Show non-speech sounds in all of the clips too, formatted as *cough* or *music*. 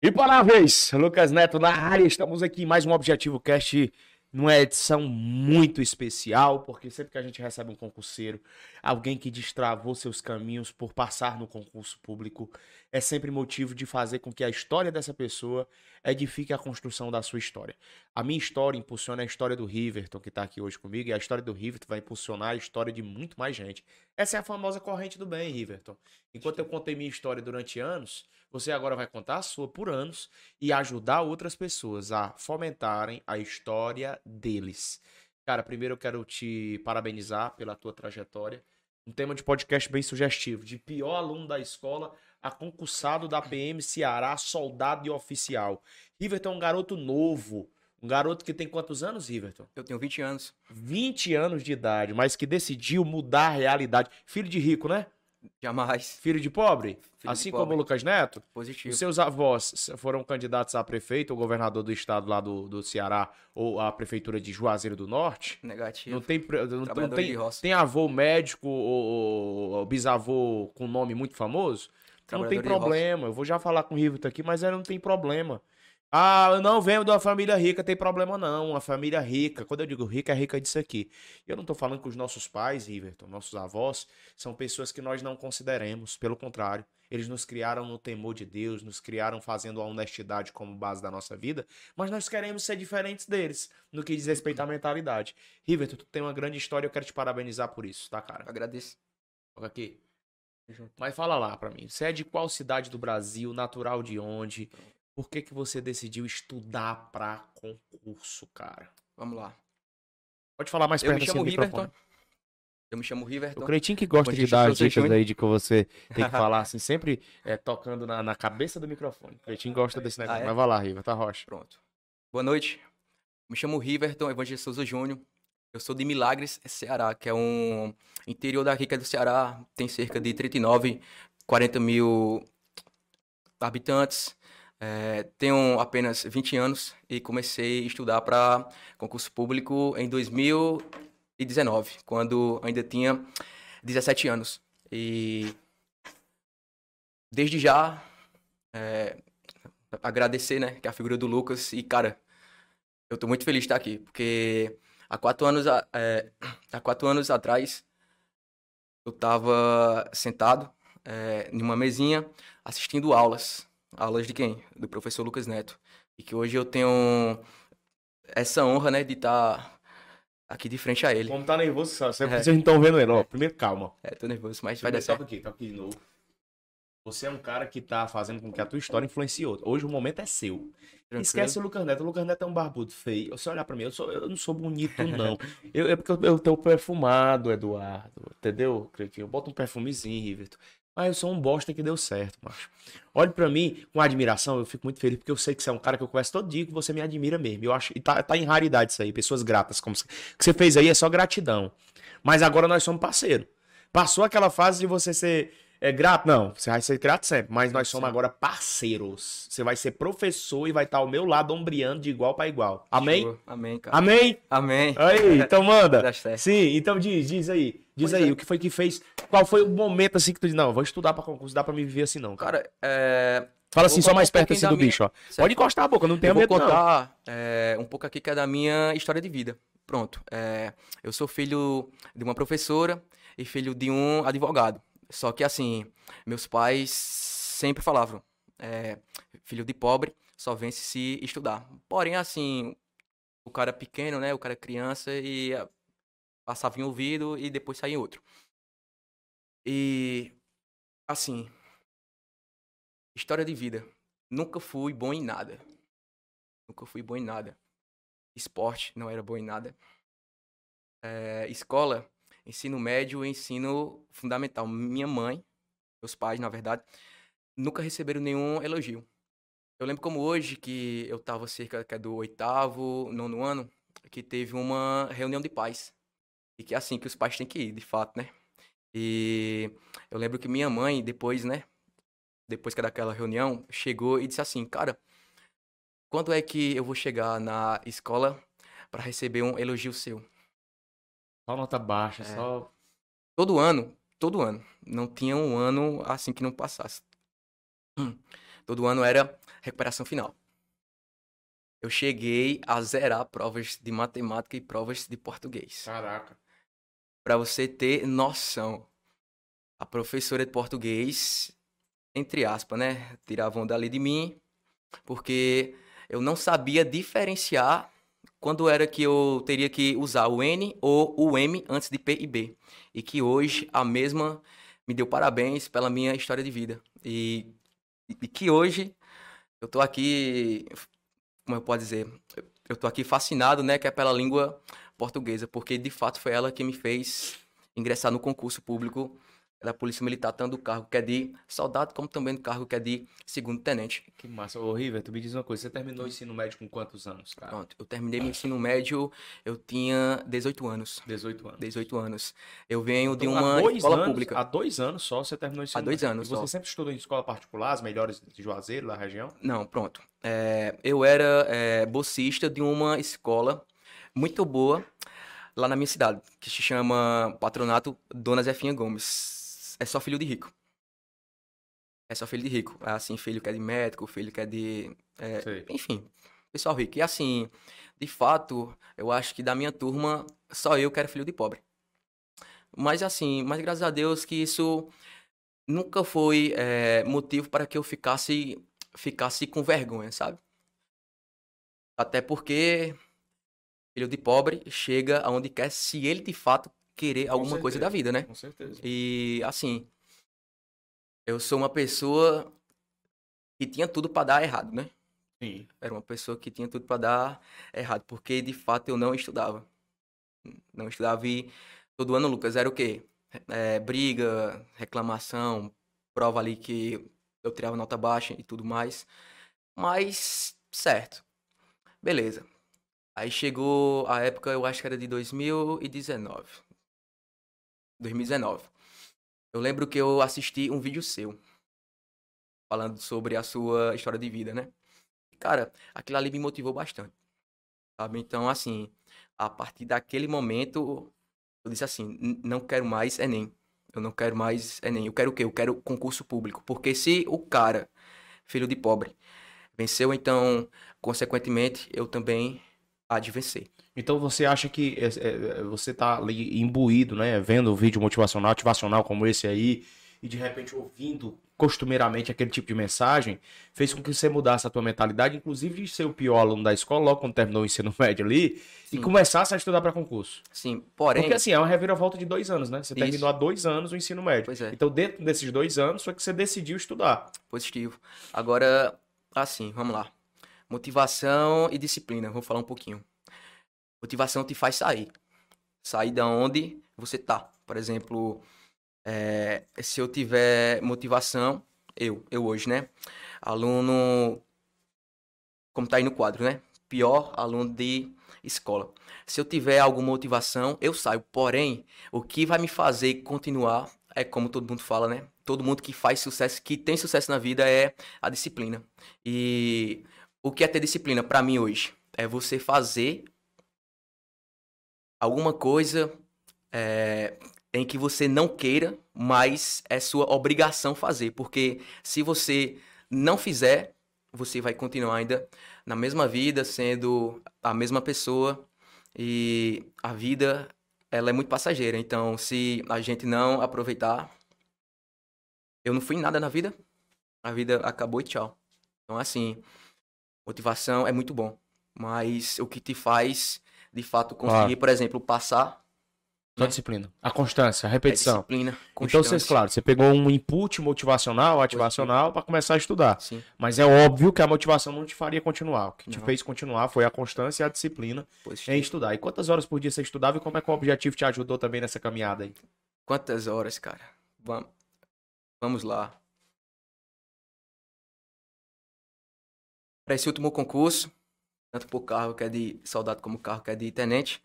E para a vez, Lucas Neto na área, estamos aqui em mais um Objetivo Cast numa edição muito especial, porque sempre que a gente recebe um concurseiro, alguém que destravou seus caminhos por passar no concurso público, é sempre motivo de fazer com que a história dessa pessoa edifique a construção da sua história. A minha história impulsiona a história do Riverton, que está aqui hoje comigo, e a história do Riverton vai impulsionar a história de muito mais gente. Essa é a famosa corrente do bem, Riverton. Enquanto eu contei minha história durante anos, você agora vai contar a sua por anos e ajudar outras pessoas a fomentarem a história deles. Cara, primeiro eu quero te parabenizar pela tua trajetória. Um tema de podcast bem sugestivo, de pior aluno da escola a concursado da PM Ceará, soldado e oficial. Riverton é um garoto novo. Um garoto que tem quantos anos, Riverton? Eu tenho 20 anos. 20 anos de idade, mas que decidiu mudar a realidade. Filho de rico, né? Jamais. Filho de pobre? Filho assim de como o Lucas Neto? Positivo. Os seus avós foram candidatos a prefeito ou governador do estado lá do, do Ceará ou a prefeitura de Juazeiro do Norte? Negativo. Não tem, não, não tem, tem avô médico ou, ou- ou bisavô com nome muito famoso? Não tem problema. Eu vou já falar com o Riverton aqui, mas ele não tem problema. Ah, eu não venho de uma família rica, tem problema não. Uma família rica, quando eu digo rica, é rica disso aqui. Eu não tô falando que os nossos pais, Riverton, nossos avós, são pessoas que nós não consideremos. Pelo contrário, eles nos criaram no temor de Deus, nos criaram fazendo a honestidade como base da nossa vida, mas nós queremos ser diferentes deles no que diz respeito à mentalidade. Riverton, tu tem uma grande história, eu quero te parabenizar por isso, tá, cara? Agradeço. Toca aqui. Mas fala lá pra mim. Você é de qual cidade do Brasil? Natural de onde? Por que, que você decidiu estudar pra concurso, cara? Vamos lá. Pode falar mais Eu perto me assim chamo microfone. Riverton. Eu me chamo Riverton. O Cretinho que gosta de dar Souza dicas aí de que você tem que *laughs* falar assim, sempre é, tocando na, na cabeça do microfone. O Cretinho gosta desse negócio. Ah, é? Mas vai lá, Riva, tá rocha. Pronto. Boa noite. Me chamo Riverton Evangelho Souza Júnior. Eu sou de Milagres, Ceará, que é um interior daqui que é do Ceará. Tem cerca de 39, 40 mil habitantes. É, tenho apenas 20 anos e comecei a estudar para concurso público em 2019, quando ainda tinha 17 anos. E desde já, é, agradecer, né, que é a figura do Lucas. E, cara, eu tô muito feliz de estar aqui, porque há quatro anos, a- é, *clears throat* há quatro anos atrás, eu tava sentado é, numa mesinha assistindo aulas. Aulas de quem? Do professor Lucas Neto. E que hoje eu tenho essa honra, né, de estar aqui de frente a ele. Como tá nervoso, sabe? Vocês É. não estão vendo ele, ó. Primeiro, calma. É, tô nervoso, mas vai Primeiro, dar toca certo. aqui, toca aqui de novo. Você é um cara que tá fazendo com que a tua história influencie outro. Hoje o momento é seu. Tranquilo? Esquece o Lucas Neto. O Lucas Neto é um barbudo feio. Você olhar pra mim, eu, sou, eu não sou bonito, *laughs* não. Eu, é porque eu, eu tô perfumado, Eduardo. Entendeu? Eu boto um perfumezinho, Riverton. Mas eu sou um bosta que deu certo, macho. Olhe pra mim com admiração, eu fico muito feliz, porque eu sei que você é um cara que eu converso todo dia, que você me admira mesmo. Eu acho, e tá, tá em raridade isso aí, pessoas gratas. Como você, o que você fez aí é só gratidão. Mas agora nós somos parceiro. Passou aquela fase de você ser é, grato? Não, você vai ser grato sempre, mas nós somos agora parceiros. Você vai ser professor e vai estar ao meu lado ombreando de igual para igual. Amém? Show. Amém, cara. Amém? Amém. Aí, então manda. Sim, então diz, diz aí. Diz Pois aí, é. o que foi que fez? Qual foi o momento assim que tu disse, não, vou estudar pra concurso, dá pra me viver assim não, cara. Cara, é, Fala assim, vou só mais um perto assim do minha- bicho, ó. certo. Pode encostar a boca, não vou medo não. contar é, um pouco aqui que é da minha história de vida. Pronto. é, eu sou filho de uma professora e filho de um advogado. Só que assim, meus pais sempre falavam, é, filho de pobre só vence se estudar. Porém, assim, o cara pequeno, né? O cara criança e ah, passava em um ouvido e depois saía em outro. E assim, história de vida. Nunca fui bom em nada. Nunca fui bom em nada. Esporte, não era bom em nada. É, escola, ensino médio e ensino fundamental. Minha mãe, meus pais, na verdade, nunca receberam nenhum elogio. Eu lembro como hoje que eu estava cerca é do oitavo, nono ano, que teve uma reunião de pais. E que é assim que os pais têm que ir, de fato, né? E eu lembro que minha mãe, depois, né? Depois que é daquela reunião, chegou e disse assim, cara, quando é que eu vou chegar na escola para receber um elogio seu? Só nota baixa, É. só... Todo ano, todo ano. Não tinha um ano assim que não passasse. Hum. Todo ano era recuperação final. Eu cheguei a zerar provas de matemática e provas de português. Caraca. Para você ter noção, a professora de português, entre aspas, né, tiravam dali de mim, porque eu não sabia diferenciar quando era que eu teria que usar o N ou o M antes de P e B. E que hoje a mesma me deu parabéns pela minha história de vida. E, e que hoje eu tô aqui, como eu posso dizer, eu tô aqui fascinado, né, que é pela língua portuguesa, porque de fato foi ela que me fez ingressar no concurso público da Polícia Militar, tanto do cargo que é de soldado, como também do cargo que é de segundo tenente. Que massa. Ô, River, tu me diz uma coisa, você terminou o ensino médio com quantos anos, cara? Pronto, eu terminei meu ensino médio, eu tinha 18 anos. 18 anos. 18 anos. Eu venho de Então, uma há dois escola anos, pública. Há dois anos só você terminou o ensino Há dois médio. anos E você só. sempre estudou em escola particular, as melhores de Juazeiro, da região? Não, pronto. É, eu era é, bolsista de uma escola muito boa lá na minha cidade, que se chama Patronato Dona Zefinha Gomes. É só filho de rico. É só filho de rico. É assim, filho que é de médico, filho que é de. é, enfim, pessoal rico. E assim, de fato, eu acho que da minha turma, só eu que era filho de pobre. Mas assim, mas graças a Deus que isso nunca foi é, motivo para que eu ficasse, ficasse com vergonha, sabe? Até porque filho de pobre chega aonde quer se ele de fato querer alguma coisa da certeza. vida, né? Com certeza. E assim, eu sou uma pessoa que tinha tudo para dar errado, né? Sim. Era uma pessoa que tinha tudo para dar errado, porque de fato eu não estudava. Não estudava e todo ano, Lucas, era o quê? É, briga, reclamação, prova ali que eu tirava nota baixa e tudo mais. Mas, certo. Beleza. Aí chegou a época, eu acho que era de 2019. 2019. Eu lembro que eu assisti um vídeo seu falando sobre a sua história de vida, né? E, Cara, aquilo ali me motivou bastante. Sabe? Então, assim, a partir daquele momento, eu disse assim: "N- não quero mais Enem. Eu não quero mais Enem. Eu quero o quê? Eu quero concurso público. Porque se o cara, filho de pobre, venceu, então, consequentemente, eu também há de vencer. Então você acha que é, é, você tá ali imbuído, né? Vendo um vídeo motivacional, ativacional como esse aí, e de repente ouvindo costumeiramente aquele tipo de mensagem, fez com que você mudasse a tua mentalidade, inclusive de ser o pior aluno da escola, logo quando terminou o ensino *laughs* médio ali, e Sim. começasse a estudar para concurso. Sim, porém. Porque assim, é uma reviravolta de dois anos, né? Você Isso. terminou há dois anos o ensino médio. Pois é. Então, dentro desses dois anos, foi que você decidiu estudar. Positivo. Agora, assim, vamos lá. Motivação e disciplina. Vou falar um pouquinho. Motivação te faz sair. Sair da onde você tá. Por exemplo, é, se eu tiver motivação, eu, eu hoje, né? Aluno, como tá aí no quadro, né? Pior aluno de escola. Se eu tiver alguma motivação, eu saio. Porém, o que vai me fazer continuar é como todo mundo fala, né? Todo mundo que faz sucesso, que tem sucesso na vida é a disciplina. E o que é ter disciplina para mim hoje? É você fazer alguma coisa é, em que você não queira, mas é sua obrigação fazer. Porque se você não fizer, você vai continuar ainda na mesma vida, sendo a mesma pessoa. E a vida, ela é muito passageira. Então, se a gente não aproveitar, eu não fui nada na vida. A vida acabou e tchau. Então, assim, motivação é muito bom. Mas o que te faz, de fato, conseguir, por exemplo, passar Só Né? disciplina. A constância, a é repetição. disciplina, Então, você, constância. claro, você pegou um input motivacional, ativacional, para começar a estudar. Sim, Mas é óbvio que a motivação não te faria continuar. O que te Não. fez continuar foi a constância e a disciplina positivo. em estudar. E quantas horas por dia você estudava e como é que o objetivo te ajudou também nessa caminhada aí? Quantas horas, cara? Vamos, vamos lá. Para esse último concurso, tanto por carro que é de soldado como carro que é de tenente,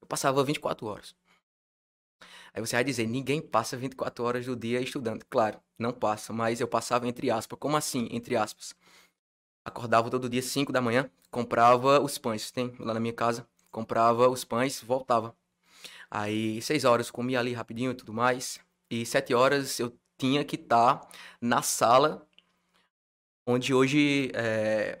eu passava 24 horas. Aí você vai dizer, ninguém passa 24 horas do dia estudando. Claro, não passa, mas eu passava entre aspas. Como assim, entre aspas? Acordava todo dia 5 da manhã, comprava os pães, tem lá na minha casa, comprava os pães, voltava. Aí, 6 horas comia ali rapidinho e tudo mais. E 7 horas eu tinha que estar na sala onde hoje é,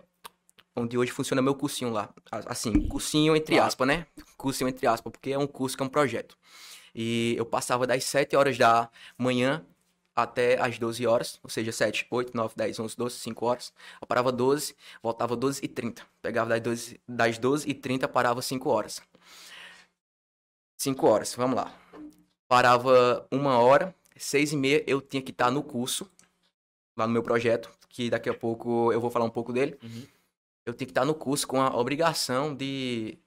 onde hoje funciona meu cursinho lá. Assim, cursinho entre Claro. aspas, né? Cursinho entre aspas, porque é um curso que é um projeto. E eu passava das 7 horas da manhã até as 12 horas, ou seja, 7, 8, 9, 10, 11, 12, 5 horas. Eu parava 12, voltava 12 e 30. Pegava das 12, das 12 e 30, parava 5 horas. 5 horas, vamos lá. Parava uma hora, 6 e meia eu tinha que estar no curso, lá no meu projeto, que daqui a pouco eu vou falar um pouco dele. Uhum. Eu tinha que estar no curso com a obrigação de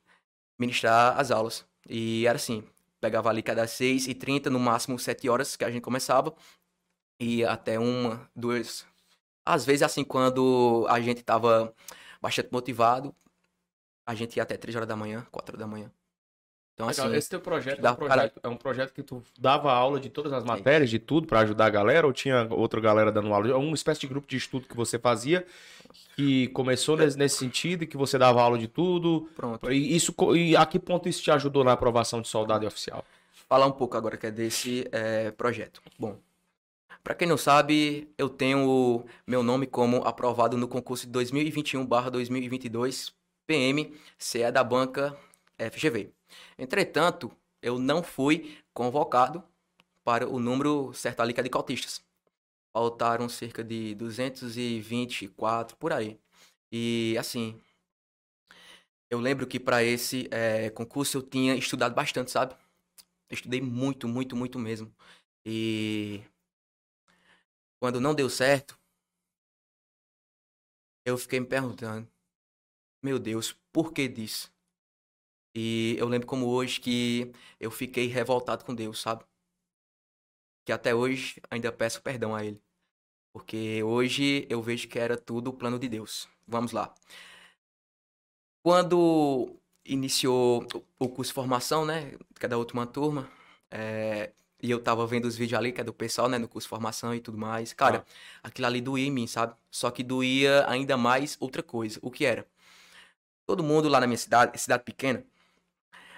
ministrar as aulas. E era assim, pegava ali cada 6 e 30, no máximo 7 horas que a gente começava. E até uma, duas. Às vezes, assim, quando a gente tava bastante motivado, a gente ia até 3 horas da manhã, 4 horas da manhã. Então, Legal, assim, Esse teu projeto, é um dá- projeto é um projeto que tu dava aula de todas as matérias, de tudo, pra ajudar a galera, ou tinha outra galera dando aula? É uma espécie de grupo de estudo que você fazia, que começou nesse, nesse sentido, e que você dava aula de tudo. pronto. E, isso, e a que ponto isso te ajudou na aprovação de soldado e oficial? falar um pouco agora que é desse eh, projeto. Bom, para quem não sabe, eu tenho meu nome como aprovado no concurso de 2021/2022 PM CE da banca FGV. Entretanto, eu não fui convocado para o número certo ali que é de cotistas. Faltaram cerca de 224 por aí. E assim, eu lembro que para esse eh, concurso eu tinha estudado bastante, sabe? Estudei muito, muito, muito mesmo. E quando não deu certo, eu fiquei me perguntando, meu Deus, por que disso? E eu lembro como hoje que eu fiquei revoltado com Deus, sabe? Que até hoje ainda peço perdão a Ele. Porque hoje eu vejo que era tudo o plano de Deus. Vamos lá. Quando iniciou o curso de formação, né? Que é da última turma. é, e eu tava vendo os vídeos ali, que é do pessoal, né? No curso de formação e tudo mais. Cara, aquilo ali doía em mim, sabe? Só que doía ainda mais outra coisa. O que era? Todo mundo lá na minha cidade, cidade pequena,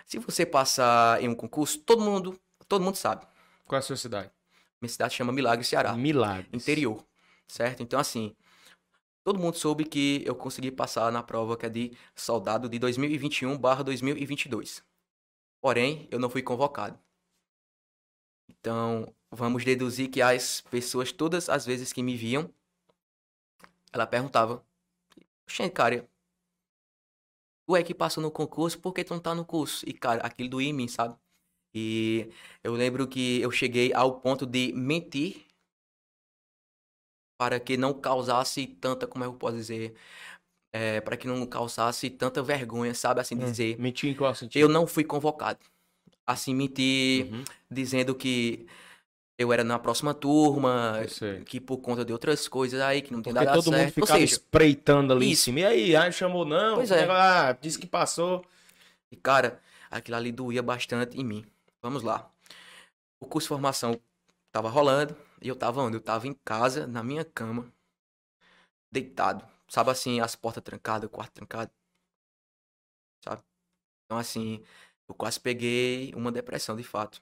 se você passar em um concurso, todo mundo, todo mundo sabe. Qual é a sua cidade? Minha cidade chama Milagre, Ceará Milagres. interior, certo? Então, assim, todo mundo soube que eu consegui passar na prova que é de soldado de 2021/2022. Porém, eu não fui convocado. Então, vamos deduzir que as pessoas, todas as vezes que me viam, ela perguntava: Gente, cara, tu é que passou no concurso, por que tu não tá no curso? E, cara, aquilo doía em mim, sabe? E eu lembro que eu cheguei ao ponto de mentir para que não causasse tanta, como eu posso dizer, é, para que não causasse tanta vergonha, sabe? Assim Hum, dizer, Mentir em qual sentido? eu não fui convocado. Assim, mentir, Uhum, dizendo que eu era na próxima turma, que por conta de outras coisas aí, que não tem Porque nada todo mundo certo. Ou ficava seja, espreitando ali em isso. cima. E aí, ah, chamou não? Pois é. Ah, disse que passou. E, cara, aquilo ali doía bastante em mim. Vamos lá. O curso de formação tava rolando e eu tava onde? Eu tava em casa, na minha cama, deitado. Sabe assim, as portas trancadas, o quarto trancado? Sabe? Então, assim, eu quase peguei uma depressão, de fato.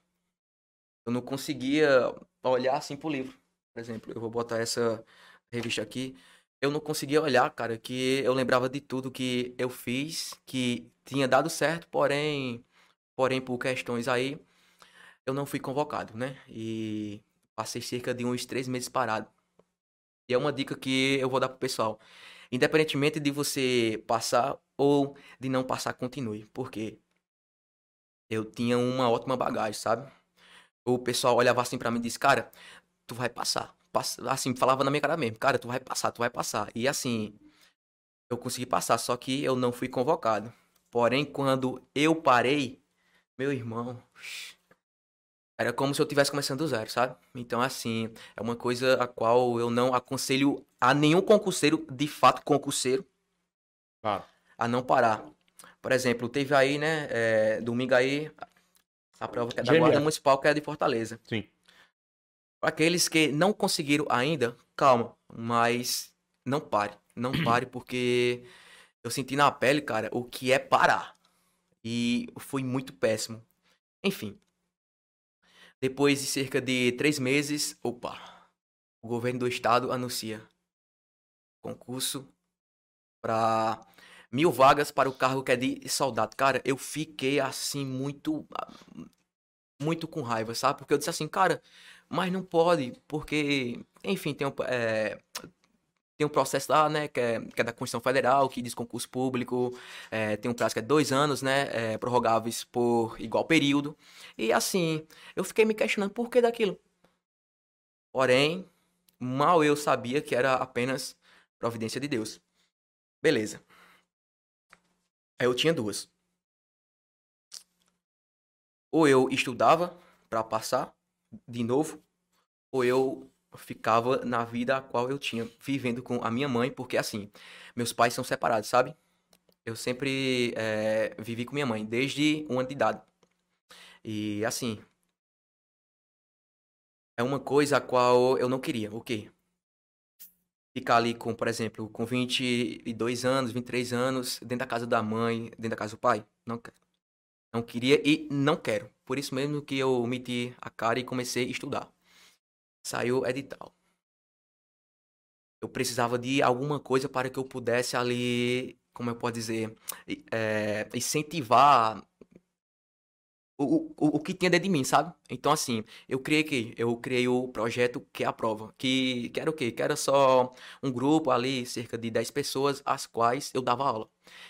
Eu não conseguia olhar assim pro livro. Por exemplo, eu vou botar essa revista aqui. Eu não conseguia olhar, cara, que eu lembrava de tudo que eu fiz, que tinha dado certo, porém, porém por questões aí, eu não fui convocado, né? E passei cerca de uns três meses parado. E é uma dica que eu vou dar pro pessoal. Independentemente de você passar ou de não passar, continue. Porque eu tinha uma ótima bagagem, sabe? O pessoal olhava assim pra mim e disse, cara, tu vai passar. Passa- Assim, falava na minha cara mesmo, cara, tu vai passar, tu vai passar. E assim, eu consegui passar, só que eu não fui convocado. Porém, quando eu parei, meu irmão, era como se eu estivesse começando do zero, sabe? Então, assim, é uma coisa a qual eu não aconselho a nenhum concurseiro, de fato concurseiro, Claro. a não parar. Por exemplo, teve aí, né, é, domingo aí, a prova que é da. Guarda Municipal, que é de Fortaleza. Sim. Para aqueles que não conseguiram ainda, calma, mas não pare. Não *clears throat* pare, porque eu senti na pele, cara, o que é parar. E foi muito péssimo. Enfim. Depois de cerca de três meses, opa, o governo do estado anuncia concurso para mil vagas para o cargo que é de soldado. Cara, eu fiquei assim muito, muito com raiva, sabe? Porque eu disse assim, cara, mas não pode, porque, enfim, tem um, é, tem um processo lá, né, que é, que é da Constituição Federal, que diz concurso público, é, tem um prazo que é dois anos, né, é, prorrogáveis por igual período. E assim, eu fiquei me questionando por que daquilo. Porém, mal eu sabia que era apenas providência de Deus. Beleza. Aí eu tinha duas. Ou eu estudava para passar de novo, ou eu ficava na vida a qual eu tinha, vivendo com a minha mãe, porque assim, meus pais são separados, sabe? Eu sempre é, vivi com minha mãe, desde um ano de idade. E assim, é uma coisa a qual eu não queria. O quê? Ficar ali com, por exemplo, com 22 anos, 23 anos, dentro da casa da mãe, dentro da casa do pai. Não quero. Não queria e não quero. Por isso mesmo que eu meti a cara e comecei a estudar saiu edital. Eu precisava de alguma coisa para que eu pudesse ali, como eu posso dizer, é, incentivar o, o, o que tinha dentro de mim, sabe? Então, assim, eu criei que eu criei o projeto que é a prova, que, que era o quê? Que era só um grupo ali, cerca de 10 pessoas, as quais eu dava aula.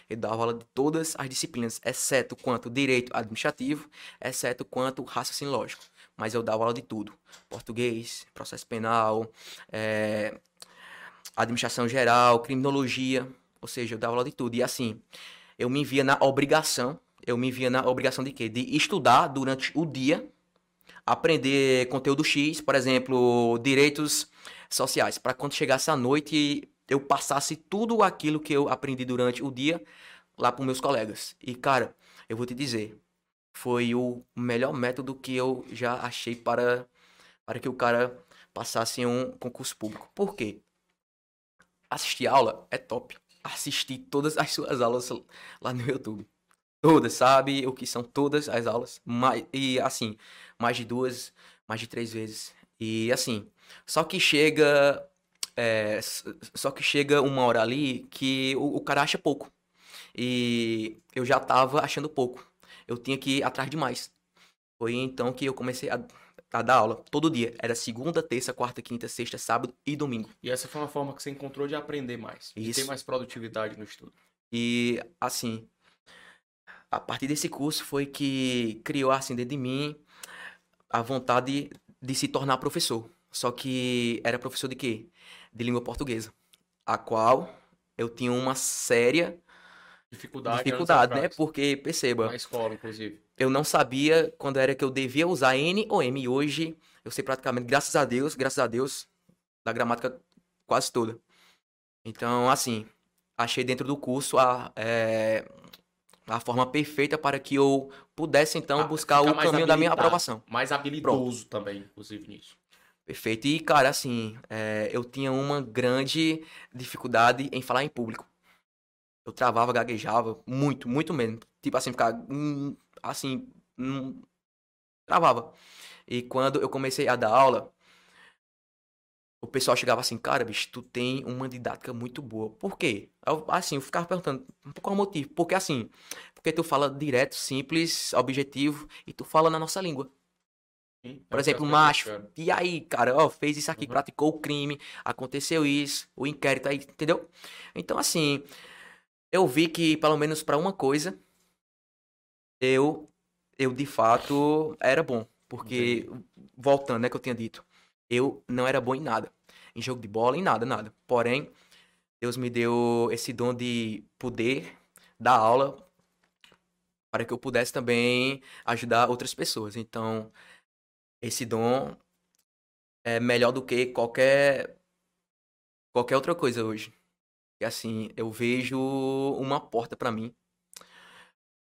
Eu dava aula de todas as disciplinas, exceto quanto direito administrativo, exceto quanto raciocínio lógico mas eu dava aula de tudo: português, processo penal, é, administração geral, criminologia, ou seja, eu dava aula de tudo. E assim, eu me via na obrigação, eu me via na obrigação de quê? De estudar durante o dia, aprender conteúdo X, por exemplo, direitos sociais, para quando chegasse a noite eu passasse tudo aquilo que eu aprendi durante o dia lá para meus colegas. E cara, eu vou te dizer, foi o melhor método que eu já achei para, para que o cara passasse um concurso público. Por quê? Assistir aula é top. Assistir todas as suas aulas lá no YouTube. Todas, sabe? O que são todas as aulas. Mais, e assim, mais de duas, mais de três vezes. E assim, só que chega. É, só que chega uma hora ali que o, o cara acha pouco. E eu já tava achando pouco eu tinha que ir atrás de mais. Foi então que eu comecei a, a dar aula todo dia. Era segunda, terça, quarta, quinta, sexta, sábado e domingo. E essa foi uma forma que você encontrou de aprender mais, de ter mais produtividade no estudo. E assim, a partir desse curso foi que criou assim dentro de mim a vontade de se tornar professor. Só que era professor de quê? De língua portuguesa, a qual eu tinha uma séria Dificuldade, dificuldade né? Porque, perceba. Na escola, inclusive. Eu não sabia quando era que eu devia usar N ou M. E hoje eu sei praticamente, graças a Deus, graças a Deus, da gramática quase toda. Então, assim, achei dentro do curso a, é, a forma perfeita para que eu pudesse, então, ah, buscar o caminho da minha aprovação. Mais habilidoso Pronto. também, inclusive, nisso. Perfeito. E, cara, assim, é, eu tinha uma grande dificuldade em falar em público. Eu travava, gaguejava, muito, muito mesmo. Tipo assim, ficar hum, assim, hum, travava. E quando eu comecei a dar aula, o pessoal chegava assim, cara, bicho, tu tem uma didática muito boa. Por quê? Eu, assim, eu ficava perguntando, qual é o motivo? Porque assim, porque tu fala direto, simples, objetivo, e tu fala na nossa língua. Sim, Por é exemplo, macho. E aí, cara, ó, fez isso aqui, uhum. praticou o crime, aconteceu isso, o inquérito aí, entendeu? Então, assim, eu vi que, pelo menos para uma coisa, eu, eu de fato era bom. Porque, Entendi. voltando, né, que eu tinha dito, eu não era bom em nada. Em jogo de bola, em nada, nada. Porém, Deus me deu esse dom de poder dar aula para que eu pudesse também ajudar outras pessoas. Então, esse dom é melhor do que qualquer qualquer outra coisa hoje. E assim, eu vejo uma porta para mim.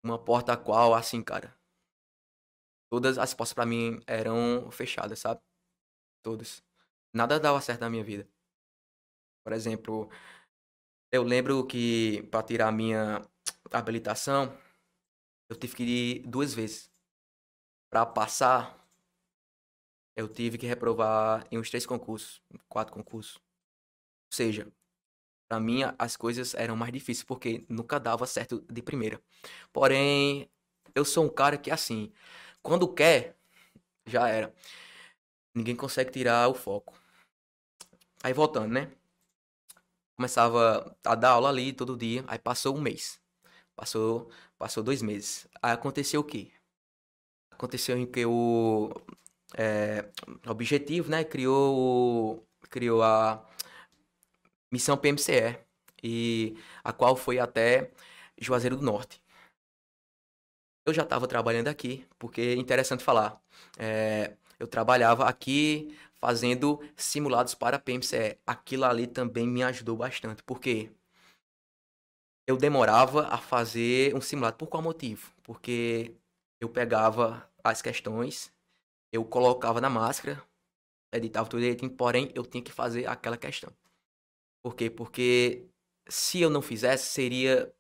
Uma porta a qual, assim, cara. Todas as portas para mim eram fechadas, sabe? Todas. Nada dava certo na minha vida. Por exemplo, eu lembro que para tirar a minha habilitação, eu tive que ir duas vezes. Para passar, eu tive que reprovar em uns três concursos, quatro concursos. Ou seja, Pra mim, as coisas eram mais difíceis, porque nunca dava certo de primeira. Porém, eu sou um cara que, assim, quando quer, já era. Ninguém consegue tirar o foco. Aí, voltando, né? Começava a dar aula ali todo dia, aí passou um mês. Passou, passou dois meses. Aí aconteceu o quê? Aconteceu em que o é, objetivo, né, criou, criou a missão PMCE, e a qual foi até Juazeiro do Norte. Eu já estava trabalhando aqui, porque é interessante falar. É, eu trabalhava aqui fazendo simulados para PMCE. Aquilo ali também me ajudou bastante, porque eu demorava a fazer um simulado. Por qual motivo? Porque eu pegava as questões, eu colocava na máscara, editava tudo direitinho, porém eu tinha que fazer aquela questão. Por quê? Porque se eu não fizesse, seria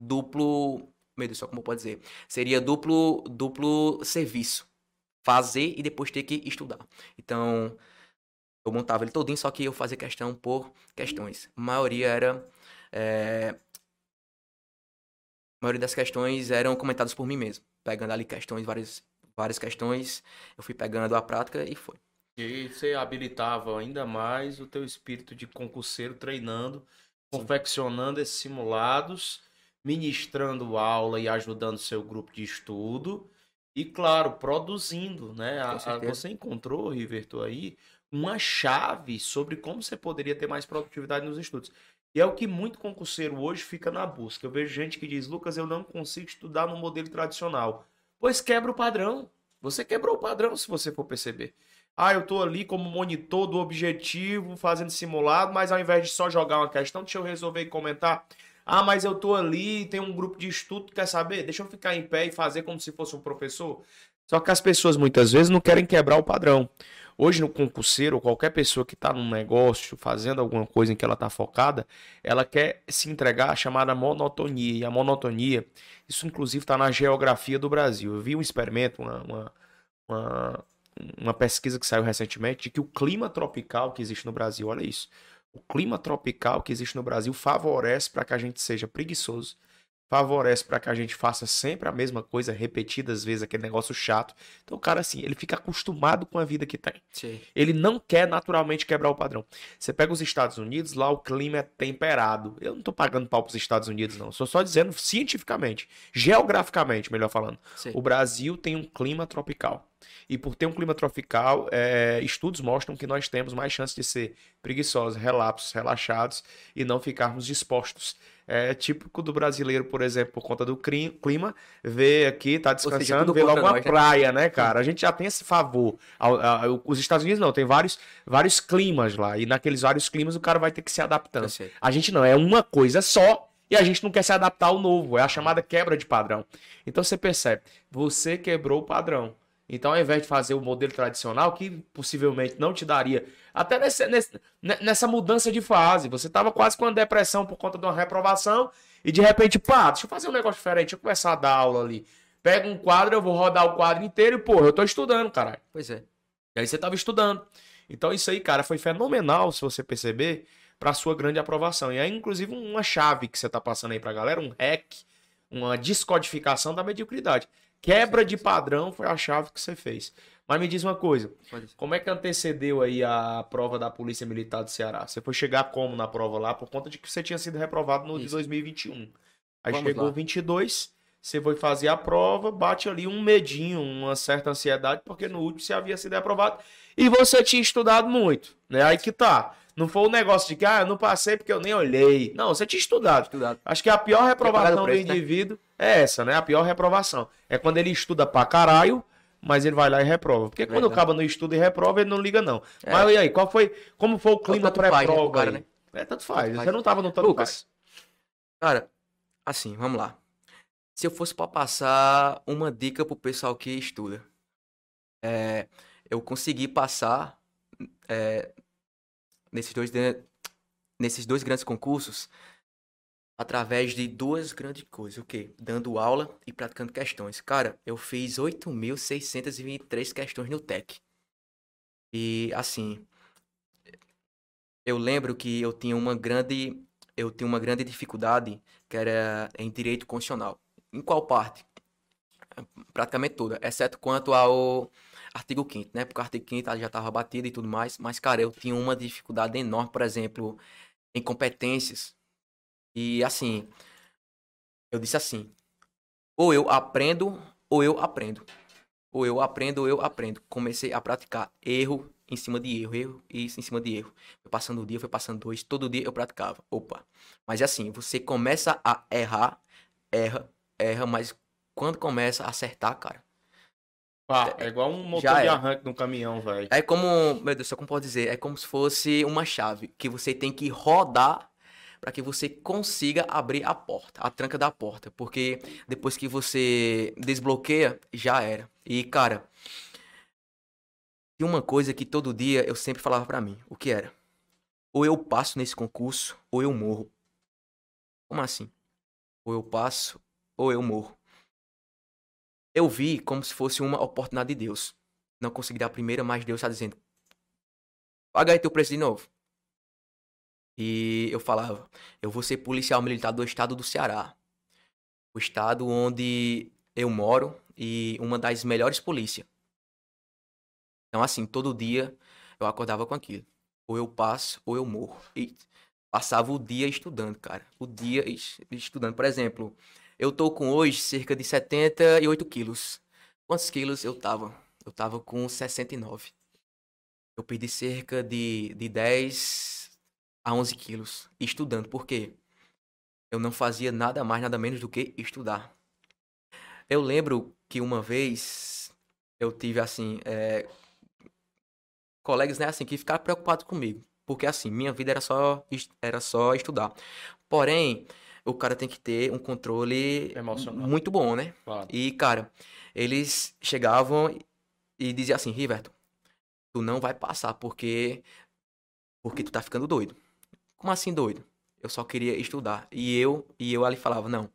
duplo. Meu Deus, só como pode dizer? Seria duplo, duplo serviço. Fazer e depois ter que estudar. Então, eu montava ele todinho, só que eu fazia questão por questões. A maioria era. É... A maioria das questões eram comentadas por mim mesmo. Pegando ali questões, várias, várias questões, eu fui pegando a prática e foi. E você habilitava ainda mais o teu espírito de concurseiro treinando, Sim. confeccionando esses simulados, ministrando aula e ajudando seu grupo de estudo. E claro, produzindo, né? A, a, você encontrou, Riverto, aí, uma chave sobre como você poderia ter mais produtividade nos estudos. E é o que muito concurseiro hoje fica na busca. Eu vejo gente que diz, Lucas, eu não consigo estudar no modelo tradicional. Pois quebra o padrão. Você quebrou o padrão, se você for perceber. Ah, eu estou ali como monitor do objetivo, fazendo simulado, mas ao invés de só jogar uma questão, deixa eu resolver e comentar. Ah, mas eu estou ali, tem um grupo de estudo, quer saber? Deixa eu ficar em pé e fazer como se fosse um professor. Só que as pessoas muitas vezes não querem quebrar o padrão. Hoje no concurseiro, qualquer pessoa que está num negócio, fazendo alguma coisa em que ela está focada, ela quer se entregar à chamada monotonia. E a monotonia, isso inclusive está na geografia do Brasil. Eu vi um experimento, uma, uma, uma uma pesquisa que saiu recentemente de que o clima tropical que existe no Brasil, olha isso, o clima tropical que existe no Brasil favorece para que a gente seja preguiçoso, favorece para que a gente faça sempre a mesma coisa, repetidas vezes, aquele negócio chato. Então, o cara, assim, ele fica acostumado com a vida que tem. Sim. Ele não quer naturalmente quebrar o padrão. Você pega os Estados Unidos, lá o clima é temperado. Eu não tô pagando pau pros Estados Unidos, não. Sou só dizendo cientificamente, geograficamente, melhor falando. Sim. O Brasil tem um clima tropical. E por ter um clima tropical, é, estudos mostram que nós temos mais chance de ser preguiçosos, relapsos, relaxados e não ficarmos dispostos. É típico do brasileiro, por exemplo, por conta do clima, ver aqui, tá descansando, ver logo uma nós, né? praia, né, cara? A gente já tem esse favor. Os Estados Unidos não, tem vários, vários climas lá. E naqueles vários climas o cara vai ter que se adaptando. A gente não, é uma coisa só e a gente não quer se adaptar ao novo. É a chamada quebra de padrão. Então você percebe, você quebrou o padrão. Então, ao invés de fazer o modelo tradicional, que possivelmente não te daria, até nessa, nessa mudança de fase, você estava quase com uma depressão por conta de uma reprovação, e de repente, pá, deixa eu fazer um negócio diferente, deixa eu começar a dar aula ali. Pega um quadro, eu vou rodar o quadro inteiro e, pô, eu tô estudando, caralho. Pois é. E aí você tava estudando. Então, isso aí, cara, foi fenomenal, se você perceber, para sua grande aprovação. E aí, inclusive, uma chave que você tá passando aí pra galera, um hack, uma descodificação da mediocridade. Quebra de padrão foi a chave que você fez. Mas me diz uma coisa, como é que antecedeu aí a prova da Polícia Militar do Ceará? Você foi chegar como na prova lá por conta de que você tinha sido reprovado no Isso. de 2021. Aí Vamos chegou lá. 22, você foi fazer a prova, bate ali um medinho, uma certa ansiedade, porque no último você havia sido reprovado e você tinha estudado muito, né? Aí que tá. Não foi um negócio de que, ah, eu não passei porque eu nem olhei. Não, você tinha estudado. estudado. Acho que a pior reprovação do né? indivíduo né? É essa, né? A pior reprovação. É quando ele estuda pra caralho, mas ele vai lá e reprova. Porque quando o cabo não estuda e reprova, ele não liga, não. É. Mas e aí, qual foi. Como foi o clima né, pré-prova? Né? É, tanto faz. Tanto faz. Você não tava no tanto Lucas, Cara, assim, vamos lá. Se eu fosse para passar uma dica pro pessoal que estuda, é, eu consegui passar é, nesses dois, nesses dois grandes concursos através de duas grandes coisas. O quê? Dando aula e praticando questões. Cara, eu fiz 8.623 questões no TEC. E, assim, eu lembro que eu tinha uma grande eu tinha uma grande dificuldade que era em direito constitucional. Em qual parte? Praticamente toda, exceto quanto ao artigo 5 né? Porque o artigo 5 já estava batido e tudo mais. Mas, cara, eu tinha uma dificuldade enorme, por exemplo, em competências. E, assim, eu disse assim: ou eu aprendo, ou eu aprendo. Ou eu aprendo, ou eu aprendo. Comecei a praticar erro em cima de erro, erro e isso em cima de erro. Foi passando o dia, foi passando dois, todo dia eu praticava. Opa. Mas é assim, você começa a errar, erra, erra, mas quando começa a acertar, cara. Pá, é igual um motor de arranque de um caminhão, velho. É como, meu Deus, como pode dizer? É como se fosse uma chave que você tem que rodar para que você consiga abrir a porta, a tranca da porta, porque depois que você desbloqueia, já era. E cara, tem uma coisa que todo dia eu sempre falava para mim, o que era? Ou eu passo nesse concurso, ou eu morro. Como assim? Ou eu passo, ou eu morro. Eu vi como se fosse uma oportunidade de Deus. Não consegui dar a primeira, mas Deus está dizendo: paga aí teu preço de novo. E eu falava, eu vou ser policial militar do estado do Ceará. O estado onde eu moro e uma das melhores polícias. Então, assim, todo dia eu acordava com aquilo. Ou eu passo, ou eu morro. E passava o dia estudando, cara. O dia estudando. Por exemplo, eu tô com hoje cerca de 78 quilos. Quantos quilos eu tava? Eu tava com 69. Eu perdi cerca de, de 10 a 11 quilos estudando. Por quê? Eu não fazia nada mais, nada menos do que estudar. Eu lembro que uma vez eu tive assim, é, colegas, né, assim, que ficaram preocupados comigo. Porque assim, minha vida era só, era só estudar. Porém, o cara tem que ter um controle Emocional. muito bom, né? Claro. E, cara, eles chegavam e diziam assim, Riverton, tu não vai passar porque porque tu tá ficando doido. Como assim doido? Eu só queria estudar. E eu, e eu ali falava, não.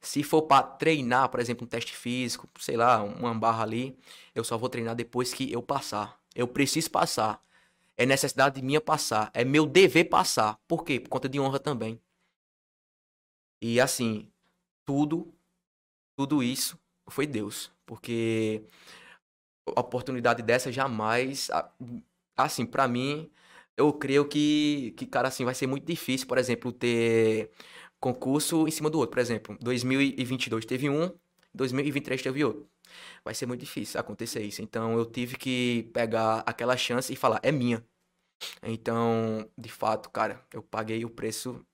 Se for para treinar, por exemplo, um teste físico, sei lá, uma barra ali, eu só vou treinar depois que eu passar. Eu preciso passar. É necessidade minha passar. É meu dever passar. Por quê? Por conta de honra também. E assim, tudo, tudo isso foi Deus. Porque oportunidade dessa jamais, assim, para mim, eu creio que, que, cara, assim, vai ser muito difícil, por exemplo, ter concurso em cima do outro. Por exemplo, 2022 teve um, 2023 teve outro. Vai ser muito difícil acontecer isso. Então, eu tive que pegar aquela chance e falar, é minha. Então, de fato, cara, eu paguei o preço,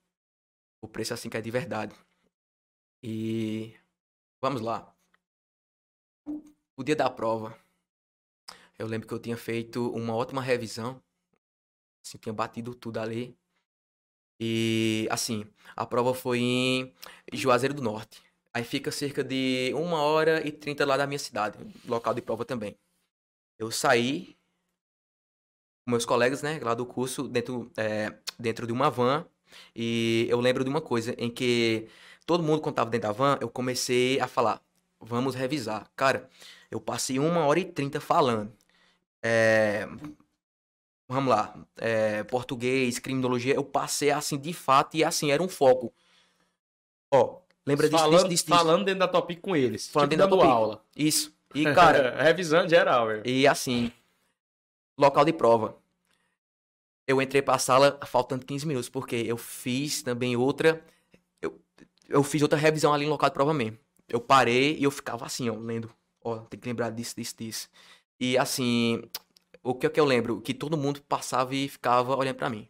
o preço assim que é de verdade. E vamos lá. O dia da prova, eu lembro que eu tinha feito uma ótima revisão Assim, tinha batido tudo ali. E, assim, a prova foi em Juazeiro do Norte. Aí fica cerca de uma hora e trinta lá da minha cidade, local de prova também. Eu saí com meus colegas, né, lá do curso, dentro, é, dentro de uma van. E eu lembro de uma coisa em que todo mundo, quando dentro da van, eu comecei a falar: vamos revisar. Cara, eu passei uma hora e trinta falando. É, vamos lá, é, português, criminologia, eu passei assim de fato e assim, era um foco. Ó, lembra disso, falando, disso, disso, Falando dentro da topic com eles. Falando tipo dentro da topic. aula. Isso. E, *laughs* cara... Revisando geral, velho. E assim, local de prova. Eu entrei pra sala faltando 15 minutos, porque eu fiz também outra... Eu, eu fiz outra revisão ali no local de prova mesmo. Eu parei e eu ficava assim, ó, lendo. Ó, tem que lembrar disso, disso, disso. E assim, o que é que eu lembro? Que todo mundo passava e ficava olhando para mim.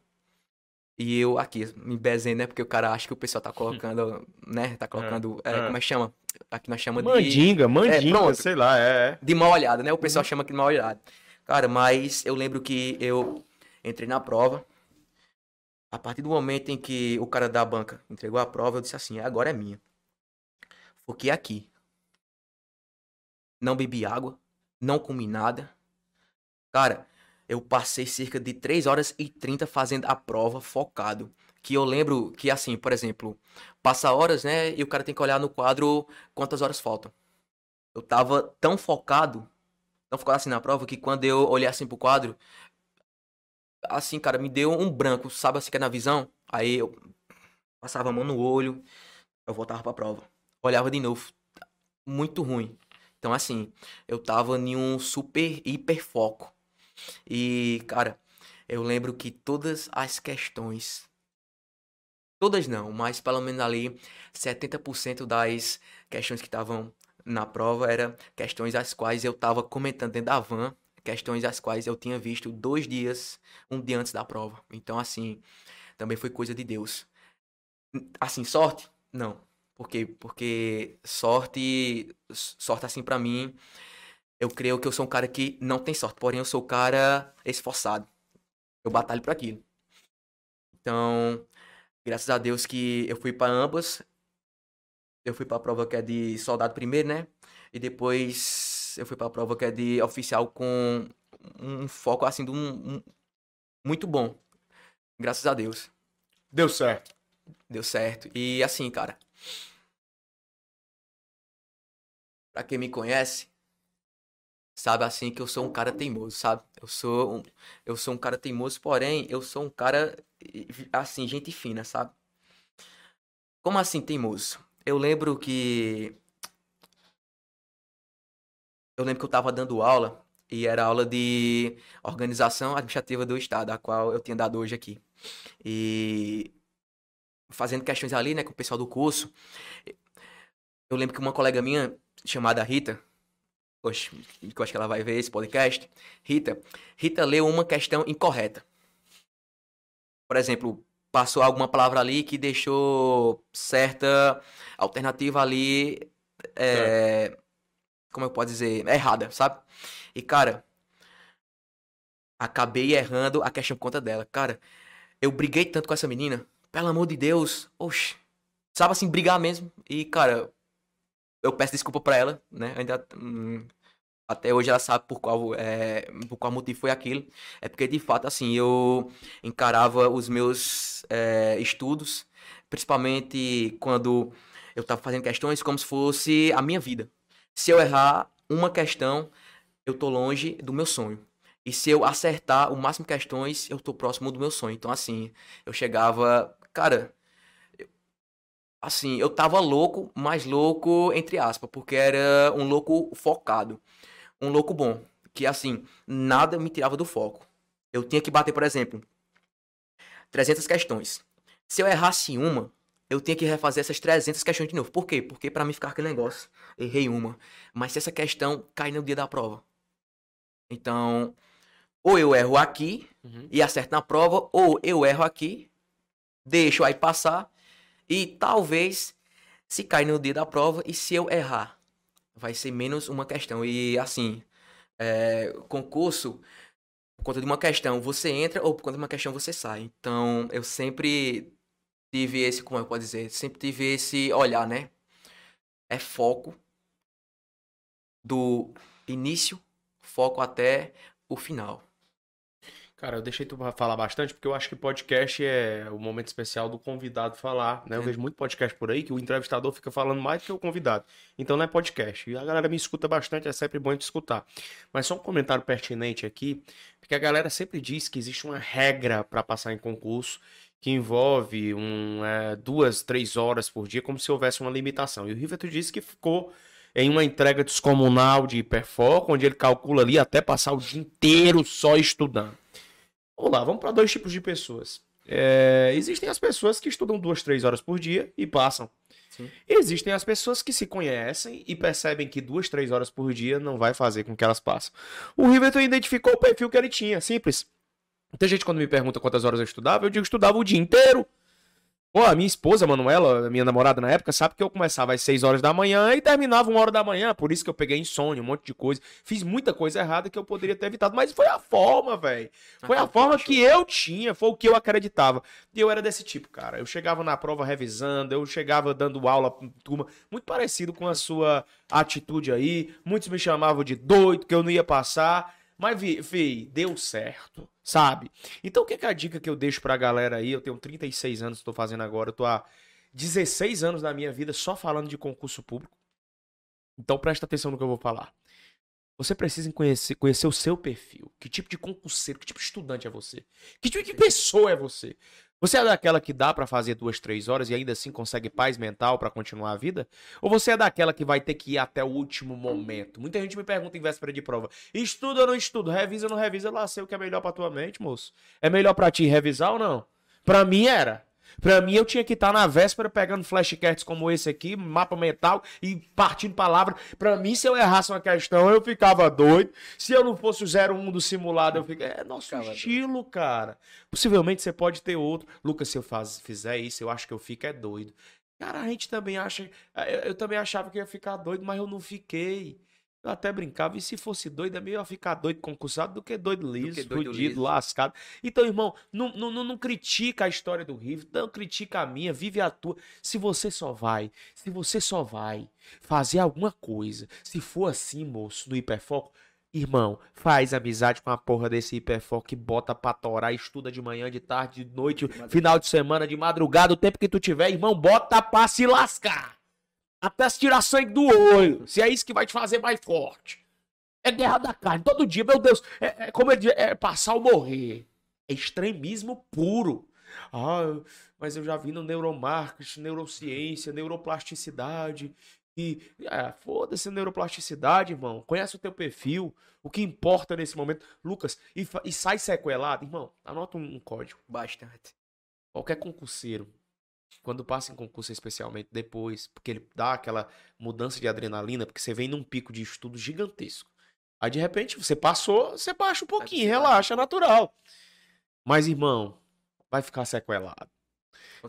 E eu aqui, me bezendo, né? Porque o cara acha que o pessoal tá *laughs* colocando, né? Tá colocando. É, é, como é que chama? Aqui nós chamamos de. Mandinga, mandinga, é, sei lá, é, é. De mal olhada, né? O pessoal uhum. chama aqui de mal olhada. Cara, mas eu lembro que eu entrei na prova. A partir do momento em que o cara da banca entregou a prova, eu disse assim: agora é minha. Foquei aqui. Não bebi água, não comi nada, Cara, eu passei cerca de 3 horas e 30 fazendo a prova focado. Que eu lembro que, assim, por exemplo, passa horas, né? E o cara tem que olhar no quadro quantas horas faltam. Eu tava tão focado, tão focado assim na prova, que quando eu olhei assim pro quadro, assim, cara, me deu um branco, sabe assim que é na visão? Aí eu passava a mão no olho, eu voltava pra prova. Olhava de novo, muito ruim. Então, assim, eu tava em um super, hiper foco. E, cara, eu lembro que todas as questões, todas não, mas pelo menos ali 70% das questões que estavam na prova eram questões as quais eu tava comentando dentro da van, questões as quais eu tinha visto dois dias, um dia antes da prova. Então, assim, também foi coisa de Deus. Assim, sorte? Não. Por quê? Porque sorte, sorte assim para mim, eu creio que eu sou um cara que não tem sorte, porém eu sou um cara esforçado. Eu batalho por aquilo. Então, graças a Deus que eu fui para ambas. Eu fui para a prova que é de soldado primeiro, né? E depois eu fui para a prova que é de oficial com um foco assim de um, um muito bom. Graças a Deus. Deu certo. Deu certo. E assim, cara. Pra quem me conhece, sabe assim que eu sou um cara teimoso, sabe? Eu sou um, eu sou um cara teimoso, porém eu sou um cara assim, gente fina, sabe? Como assim teimoso? Eu lembro que eu lembro que eu tava dando aula e era aula de organização administrativa do estado, a qual eu tinha dado hoje aqui. E fazendo questões ali, né, com o pessoal do curso. Eu lembro que uma colega minha, chamada Rita, Oxe, que eu acho que ela vai ver esse podcast. Rita, Rita leu uma questão incorreta. Por exemplo, passou alguma palavra ali que deixou certa alternativa ali, é, como eu posso dizer, errada, sabe? E cara, acabei errando a questão por conta dela. Cara, eu briguei tanto com essa menina pelo amor de Deus, oxe. Sabe assim, brigar mesmo. E, cara, eu peço desculpa pra ela, né? Ainda. Hum, até hoje ela sabe por qual, é, por qual motivo foi aquilo. É porque, de fato, assim, eu encarava os meus é, estudos, principalmente quando eu tava fazendo questões, como se fosse a minha vida. Se eu errar uma questão, eu tô longe do meu sonho. E se eu acertar o máximo de questões, eu tô próximo do meu sonho. Então, assim, eu chegava Cara, assim, eu tava louco, mas louco entre aspas, porque era um louco focado. Um louco bom, que assim, nada me tirava do foco. Eu tinha que bater, por exemplo, 300 questões. Se eu errasse uma, eu tinha que refazer essas 300 questões de novo. Por quê? Porque para mim ficar aquele negócio, errei uma, mas se essa questão cai no dia da prova. Então, ou eu erro aqui uhum. e acerto na prova, ou eu erro aqui deixo aí passar e talvez se cair no dia da prova e se eu errar, vai ser menos uma questão. E assim, é, concurso, por conta de uma questão você entra ou por conta de uma questão você sai. Então eu sempre tive esse, como eu posso dizer, sempre tive esse olhar, né? É foco do início, foco até o final. Cara, eu deixei tu falar bastante, porque eu acho que podcast é o momento especial do convidado falar, né? Eu é. vejo muito podcast por aí que o entrevistador fica falando mais do que o convidado. Então não é podcast. E a galera me escuta bastante, é sempre bom de escutar. Mas só um comentário pertinente aqui, porque a galera sempre diz que existe uma regra para passar em concurso que envolve um, é, duas, três horas por dia, como se houvesse uma limitação. E o Riveto disse que ficou em uma entrega descomunal de hiperfoco, onde ele calcula ali até passar o dia inteiro só estudando. Vamos lá, vamos para dois tipos de pessoas. É, existem as pessoas que estudam duas, três horas por dia e passam. Sim. Existem as pessoas que se conhecem e percebem que duas, três horas por dia não vai fazer com que elas passem. O Riverton identificou o perfil que ele tinha, simples. Muita gente quando me pergunta quantas horas eu estudava, eu digo que estudava o dia inteiro. Pô, a minha esposa, Manuela, minha namorada na época, sabe que eu começava às 6 horas da manhã e terminava uma hora da manhã. Por isso que eu peguei insônia, um monte de coisa. Fiz muita coisa errada que eu poderia ter evitado. Mas foi a forma, velho. Foi a forma que eu tinha, foi o que eu acreditava. E eu era desse tipo, cara. Eu chegava na prova revisando, eu chegava dando aula turma, muito parecido com a sua atitude aí. Muitos me chamavam de doido, que eu não ia passar. Mas, vi, deu certo, sabe? Então, o que é a dica que eu deixo pra galera aí? Eu tenho 36 anos, estou fazendo agora, eu tô há 16 anos da minha vida só falando de concurso público. Então, presta atenção no que eu vou falar. Você precisa conhecer, conhecer o seu perfil. Que tipo de concurseiro, que tipo de estudante é você? Que tipo de pessoa é você? Você é daquela que dá pra fazer duas, três horas e ainda assim consegue paz mental pra continuar a vida? Ou você é daquela que vai ter que ir até o último momento? Muita gente me pergunta em véspera de prova: estuda ou não estudo? Revisa ou não revisa? Eu lá sei o que é melhor pra tua mente, moço. É melhor pra ti revisar ou não? Pra mim era. Pra mim, eu tinha que estar na véspera pegando flashcards como esse aqui, mapa mental e partindo palavra. Pra mim, se eu errasse uma questão, eu ficava doido. Se eu não fosse o 01 do simulado, eu ficava. É nosso estilo, doido. cara. Possivelmente você pode ter outro. Lucas, se eu faz, fizer isso, eu acho que eu fico é doido. Cara, a gente também acha. Eu, eu também achava que ia ficar doido, mas eu não fiquei. Eu até brincava, e se fosse doido, é melhor ficar doido concursado do que doido liso, que doido fudido, liso. lascado. Então, irmão, não, não, não, não, critica a história do River, não critica a minha, vive a tua. Se você só vai, se você só vai fazer alguma coisa, se for assim, moço, no hiperfoco, Irmão, faz amizade com a porra desse hiperfoco que bota pra torar, estuda de manhã, de tarde, de noite, de final de semana, de madrugada, o tempo que tu tiver, irmão, bota pra se lascar. Até se tirar sangue do olho. Se é isso que vai te fazer mais forte. É guerra da carne. Todo dia, meu Deus. É, é como ele diz, é passar ou morrer. É extremismo puro. Ah, mas eu já vi no neuromarketing, neurociência, neuroplasticidade. E é, foda-se neuroplasticidade, irmão. Conhece o teu perfil. O que importa nesse momento. Lucas, e, e sai sequelado, irmão. Anota um, um código. Bastante. Qualquer concurseiro quando passa em concurso, especialmente depois, porque ele dá aquela mudança de adrenalina, porque você vem num pico de estudo gigantesco. Aí de repente você passou, você baixa um pouquinho, relaxa, é natural. Mas irmão, vai ficar sequelado.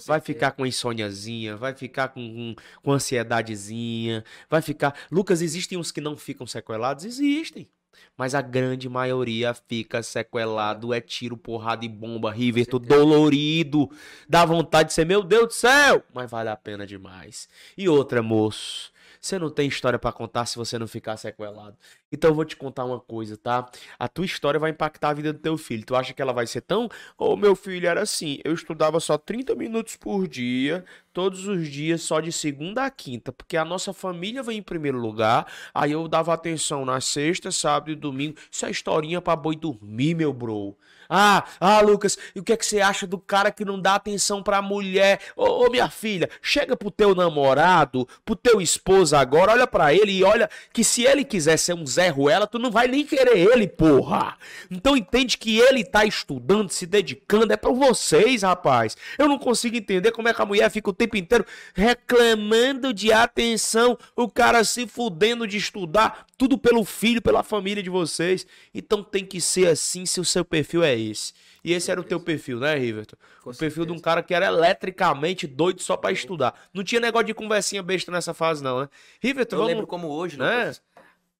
Vai ficar com insôniazinha, vai ficar com, com, com ansiedadezinha, vai ficar. Lucas, existem uns que não ficam sequelados? Existem. Mas a grande maioria fica sequelado, é tiro, porrada e bomba, Riverton dolorido. Dá vontade de ser, meu Deus do céu! Mas vale a pena demais. E outra, moço. Você não tem história para contar se você não ficar sequelado. Então eu vou te contar uma coisa, tá? A tua história vai impactar a vida do teu filho. Tu acha que ela vai ser tão. Ô, oh, meu filho era assim. Eu estudava só 30 minutos por dia, todos os dias, só de segunda a quinta, porque a nossa família vem em primeiro lugar. Aí eu dava atenção na sexta, sábado e domingo. Isso é historinha pra boi dormir, meu bro. Ah, ah, Lucas, e o que é que você acha do cara que não dá atenção pra mulher? Ô, ô minha filha, chega pro teu namorado, pro teu esposo agora, olha para ele e olha que se ele quiser ser um Zé Ruela, tu não vai nem querer ele, porra. Então entende que ele tá estudando, se dedicando, é pra vocês, rapaz. Eu não consigo entender como é que a mulher fica o tempo inteiro reclamando de atenção, o cara se fudendo de estudar, tudo pelo filho, pela família de vocês. Então tem que ser assim se o seu perfil é esse. E esse era o teu perfil, né, Riverton? Com o perfil certeza. de um cara que era eletricamente doido só para estudar. Não tinha negócio de conversinha besta nessa fase, não, né? Riverton, Eu vamos... lembro como hoje, né? Lucas,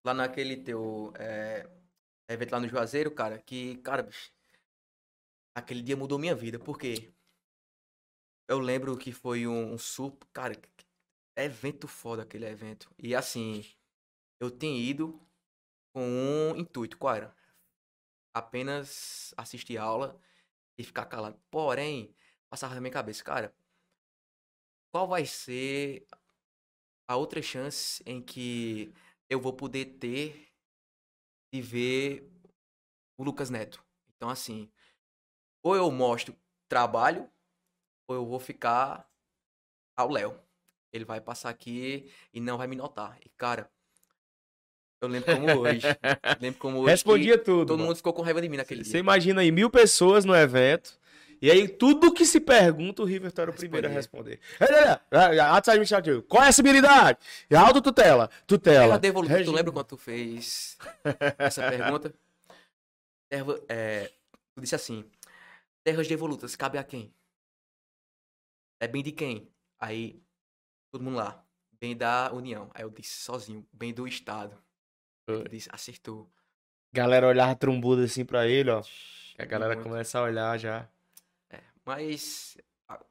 lá naquele teu é, evento lá no Juazeiro, cara, que, cara, aquele dia mudou minha vida. Por quê? Eu lembro que foi um, um super, cara, evento foda aquele evento. E assim, eu tinha ido com um intuito, qual era? Apenas assistir aula e ficar calado. Porém, passava na minha cabeça, cara, qual vai ser a outra chance em que eu vou poder ter de ver o Lucas Neto? Então, assim, ou eu mostro trabalho, ou eu vou ficar ao Léo. Ele vai passar aqui e não vai me notar. E, cara, eu lembro como hoje. lembro como hoje. Respondia tudo. Todo mano. mundo ficou com raiva de mim naquele dia. Você imagina aí mil pessoas no evento. E aí, tudo que se pergunta, o River era o primeiro a responder. Ato administrativo. Qual é a habilidade? Autotutela. Tutela. Devoluta, tu lembra quando tu fez essa pergunta? É, tu disse assim: Terras devolutas, cabe a quem? É bem de quem? Aí, todo mundo lá. Bem da União. Aí eu disse sozinho, bem do Estado. Disse, acertou. Galera olhava trombuda assim pra ele, ó. A galera Muito. começa a olhar já. É, mas.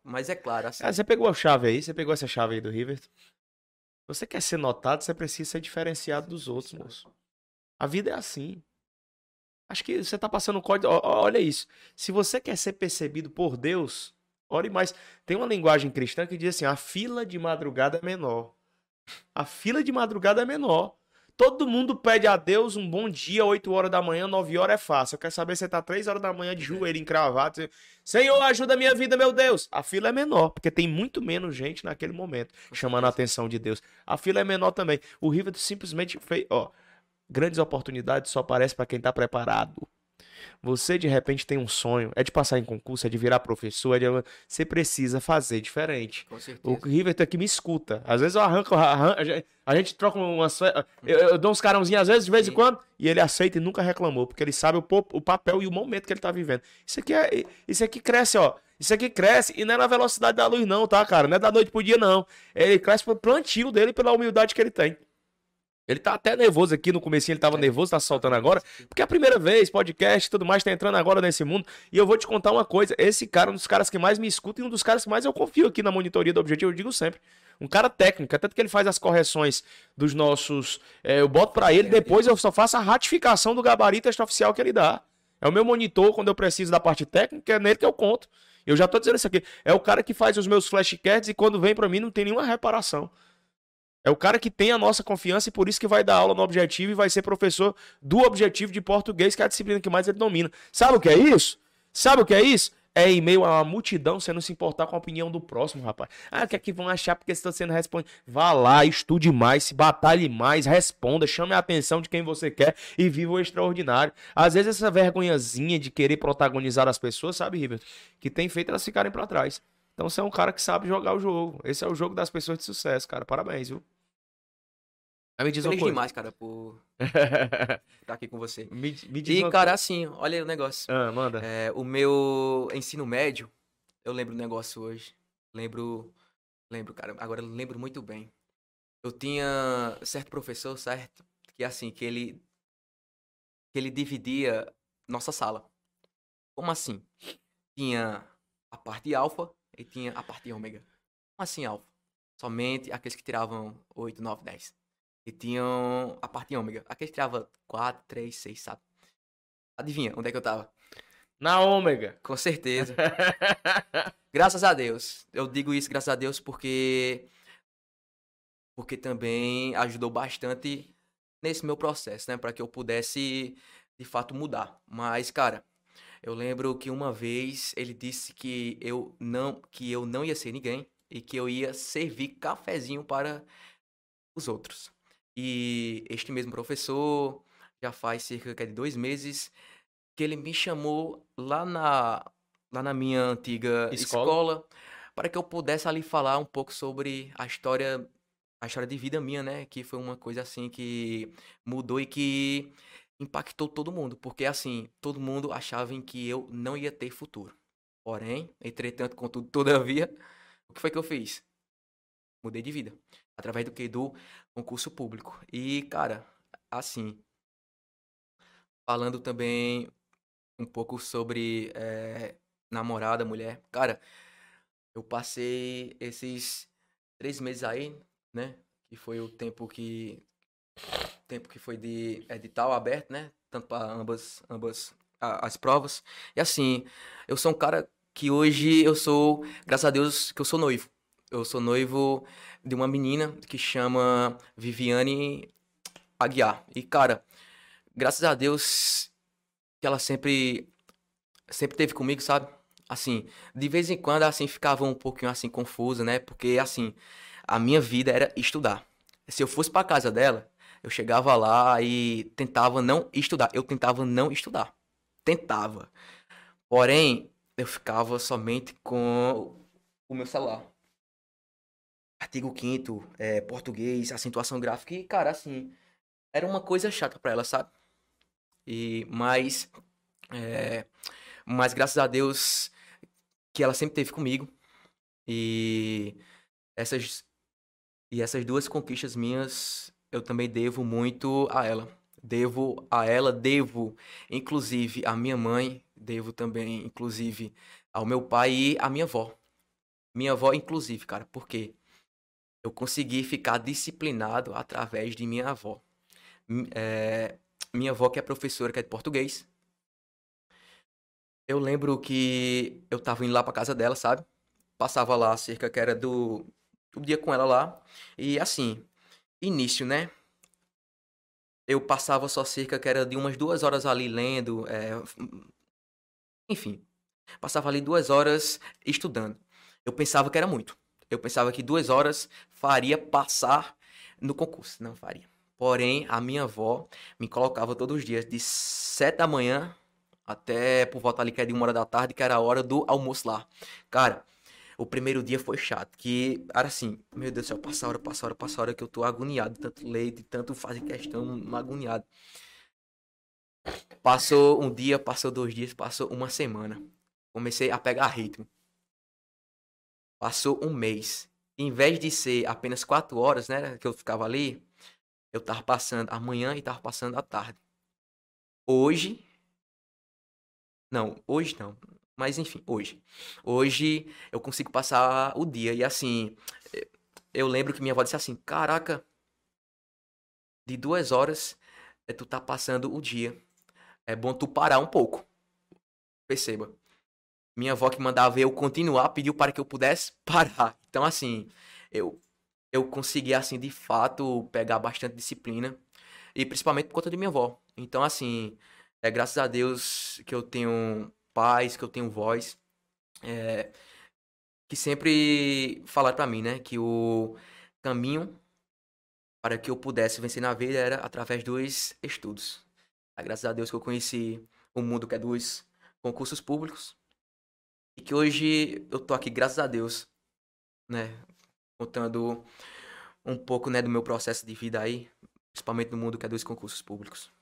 Mas é claro, assim. Ah, você pegou a chave aí? Você pegou essa chave aí do River? Você quer ser notado, você precisa ser diferenciado dos outros, moço. A vida é assim. Acho que você tá passando o código. Olha isso. Se você quer ser percebido por Deus, ore mais. Tem uma linguagem cristã que diz assim: a fila de madrugada é menor. A fila de madrugada é menor. Todo mundo pede a Deus um bom dia, 8 horas da manhã, 9 horas é fácil. Eu quero saber se você tá 3 horas da manhã de joelho encravado. Senhor, ajuda a minha vida, meu Deus. A fila é menor, porque tem muito menos gente naquele momento chamando a atenção de Deus. A fila é menor também. O River simplesmente fez, ó, grandes oportunidades só aparecem para quem tá preparado. Você de repente tem um sonho, é de passar em concurso, é de virar professor, é de... você precisa fazer diferente. O. River aqui me escuta. Às vezes eu arranco, arran- a gente- troca umas. Eu, eu dou uns carãozinhos às vezes, de vez em quando, e ele aceita e nunca reclamou, porque ele sabe o, o papel e o momento que ele tá vivendo. Isso aqui é. Isso aqui cresce, ó. Isso aqui cresce e não é na velocidade da luz, não, tá, cara? Não é da noite pro dia, não. Ele cresce pelo plantio dele pela humildade que ele tem. Ele tá até nervoso aqui no comecinho, ele tava É. nervoso, tá soltando agora. Porque é a primeira vez, podcast e tudo mais, tá entrando agora nesse mundo. E eu vou te contar uma coisa: esse cara é um dos caras que mais me escuta e um dos caras que mais eu confio aqui na monitoria do objetivo, eu digo sempre. Um cara técnico, é tanto que ele faz as correções dos nossos. é, eu boto pra ele, depois eu só faço a ratificação do gabarito extraoficial que ele dá. É o meu monitor quando eu preciso da parte técnica, é nele que eu conto. Eu já tô dizendo isso aqui. É o cara que faz os meus flashcards e quando vem pra mim não tem nenhuma reparação. É o cara que tem a nossa confiança e por isso que vai dar aula no Objetivo e vai ser professor do Objetivo de Português, que é a disciplina que mais ele domina. Sabe o que é isso? Sabe o que é isso? É em meio a uma multidão você não se importar com a opinião do próximo, rapaz. Ah, o que é que vão achar porque estão sendo respondido? Vá lá, estude mais, se batalhe mais, responda, chame a atenção de quem você quer e viva o extraordinário. Às vezes essa vergonhazinha de querer protagonizar as pessoas, sabe, Ribeiro? Que tem feito elas ficarem pra trás. Então você é um cara que sabe jogar o jogo. Esse é o jogo das pessoas de sucesso, cara. Parabéns, viu? Aí me diz uma Feliz coisa. demais, cara, por *laughs* estar aqui com você. me, me diz E, uma cara, assim, olha o negócio. Ah, manda. É, o meu ensino médio, eu lembro do negócio hoje. Lembro, lembro, cara, agora eu lembro muito bem. Eu tinha certo professor, certo? Que assim, que ele que ele dividia nossa sala. Como assim? Tinha a parte alfa e tinha a parte ômega. Como assim alfa? Somente aqueles que tiravam 8, 9, 10. E tinham a parte ômega. Aqueles que tiravam 4, 3, 6, sabe? Adivinha onde é que eu tava? Na ômega. Com certeza. *laughs* Graças a Deus. Eu digo isso graças a Deus porque porque também ajudou bastante nesse meu processo, né, para que eu pudesse de fato mudar. Mas, cara, eu lembro que uma vez ele disse que eu não que eu não ia ser ninguém e que eu ia servir cafezinho para os outros. E este mesmo professor já faz cerca de dois meses que ele me chamou lá na lá na minha antiga Escola? escola para que eu pudesse ali falar um pouco sobre a história a história de vida minha, né? Que foi uma coisa assim que mudou e que impactou todo mundo, porque assim, todo mundo achava em que eu não ia ter futuro. Porém, entretanto, contudo, todavia, o que foi que eu fiz? Mudei de vida. Através do que? Do concurso público. E, cara, assim, falando também um pouco sobre eh, namorada, mulher. Cara, eu passei esses três meses aí, né? Que foi o tempo que tempo que foi de edital aberto, né? Tanto para ambas ambas a- as provas. E assim, eu sou um cara que hoje eu sou, graças a Deus, que eu sou noivo. Eu sou noivo de uma menina que chama Viviane Aguiar. E cara, graças a Deus que ela sempre sempre teve comigo, sabe? Assim, de vez em quando assim ficava um pouquinho assim confusa, né? Porque assim, a minha vida era estudar. Se eu fosse para casa dela, eu chegava lá e tentava não estudar. Eu tentava não estudar. Tentava. Porém, eu ficava somente com o meu celular. Artigo 5 é, português, acentuação gráfica e, cara, assim, era uma coisa chata pra ela, sabe? E, mas, é, mas graças a Deus que ela sempre teve comigo. E essas, e essas duas conquistas minhas eu também devo muito a ela. Devo a ela, devo inclusive à minha mãe, devo também inclusive ao meu pai e à minha avó. Minha avó inclusive, cara, porque eu consegui ficar disciplinado através de minha avó. É, minha avó que é professora, que é de português. Eu lembro que eu tava indo lá pra casa dela, sabe? Passava lá cerca que era do, do dia com ela lá. E assim, início, né? eu passava só cerca que era de umas duas horas ali lendo, é, enfim, passava ali duas horas estudando. Eu pensava que era muito. Eu pensava que duas horas faria passar no concurso. Não faria. Porém, a minha avó me colocava todos os dias de sete da manhã até por volta ali que é de uma hora da tarde, que era a hora do almoço lá. Cara, o primeiro dia foi chato, que era assim, meu Deus do céu, passa hora, passa hora, passa hora que eu tô agoniado, tanto leite, tanto fazer questão, agoniado. Passou um dia, passou dois dias, passou uma semana. Comecei a pegar ritmo. Passou um mês. Em vez de ser apenas quatro horas, né, que eu ficava ali, eu tava passando a manhã e tava passando a tarde. Hoje, não, hoje não. Mas enfim, hoje. Hoje eu consigo passar o dia. E assim, eu lembro que minha avó disse assim: Caraca, de duas horas é tu tá passando o dia. É bom tu parar um pouco. Perceba. Minha avó que mandava eu continuar pediu para que eu pudesse *laughs* parar. Então, assim, eu, eu consegui, assim, de fato, pegar bastante disciplina. E principalmente por conta de minha avó. Então, assim, é graças a Deus que eu tenho pais, que eu tenho voz, é, que sempre falaram para mim, né, que o caminho para que eu pudesse vencer na vida era através dos estudos. É graças a Deus que eu conheci o mundo que é dos concursos públicos e que hoje eu tô aqui graças a Deus, né, contando um pouco, né, do meu processo de vida aí, principalmente no mundo que é dos concursos públicos.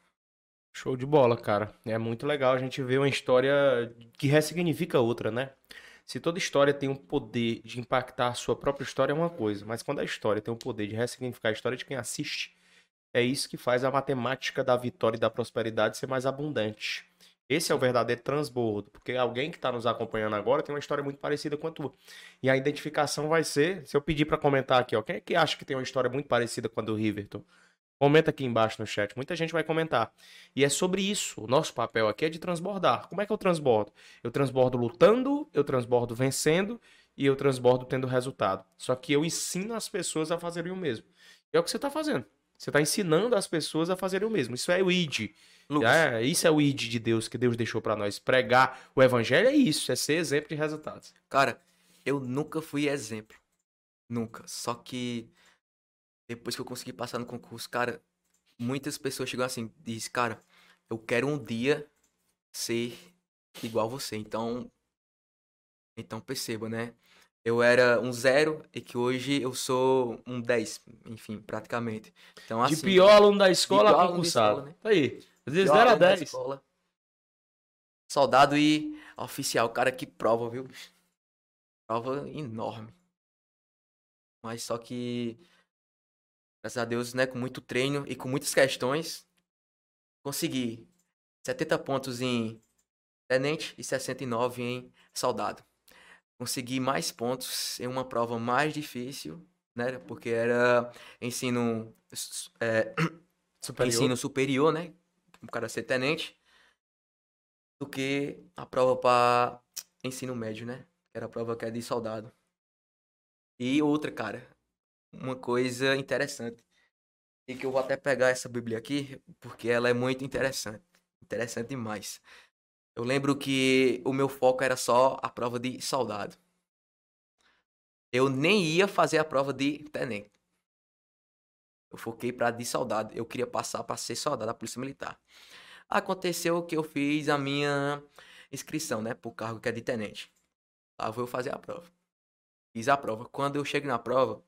Show de bola, cara. É muito legal a gente ver uma história que ressignifica outra, né? Se toda história tem o poder de impactar a sua própria história, é uma coisa. Mas quando a história tem o poder de ressignificar a história de quem assiste, é isso que faz a matemática da vitória e da prosperidade ser mais abundante. Esse é o verdadeiro transbordo, porque alguém que está nos acompanhando agora tem uma história muito parecida com a tua. E a identificação vai ser, se eu pedir para comentar aqui, ó, quem é que acha que tem uma história muito parecida com a do Riverton? Comenta aqui embaixo no chat, muita gente vai comentar. E é sobre isso. O nosso papel aqui é de transbordar. Como é que eu transbordo? Eu transbordo lutando, eu transbordo vencendo e eu transbordo tendo resultado. Só que eu ensino as pessoas a fazerem o mesmo. É o que você está fazendo. Você está ensinando as pessoas a fazerem o mesmo. Isso é o ID. É, isso é o ID de Deus que Deus deixou para nós. Pregar o evangelho é isso, é ser exemplo de resultados. Cara, eu nunca fui exemplo. Nunca. Só que depois que eu consegui passar no concurso, cara, muitas pessoas chegam assim, diz, cara, eu quero um dia ser igual você. Então, então perceba, né? Eu era um zero e que hoje eu sou um 10, enfim, praticamente. Então, assim, de pior aluno da escola a concursado. Né? Aí, de 0 a 10. Soldado e oficial, cara, que prova, viu? Prova enorme. Mas só que graças a Deus, né, com muito treino e com muitas questões, consegui 70 pontos em tenente e 69 em soldado. Consegui mais pontos em uma prova mais difícil, né, porque era ensino é, *coughs* superior. ensino superior, né, o cara ser tenente, do que a prova para ensino médio, né, que era a prova que é de soldado. E outra, cara, uma coisa interessante. E que eu vou até pegar essa Bíblia aqui, porque ela é muito interessante. Interessante demais. Eu lembro que o meu foco era só a prova de soldado. Eu nem ia fazer a prova de tenente. Eu foquei para de soldado. Eu queria passar para ser soldado da Polícia Militar. Aconteceu que eu fiz a minha inscrição, né, pro cargo que é de tenente. Lá vou eu fazer a prova. Fiz a prova. Quando eu chego na prova,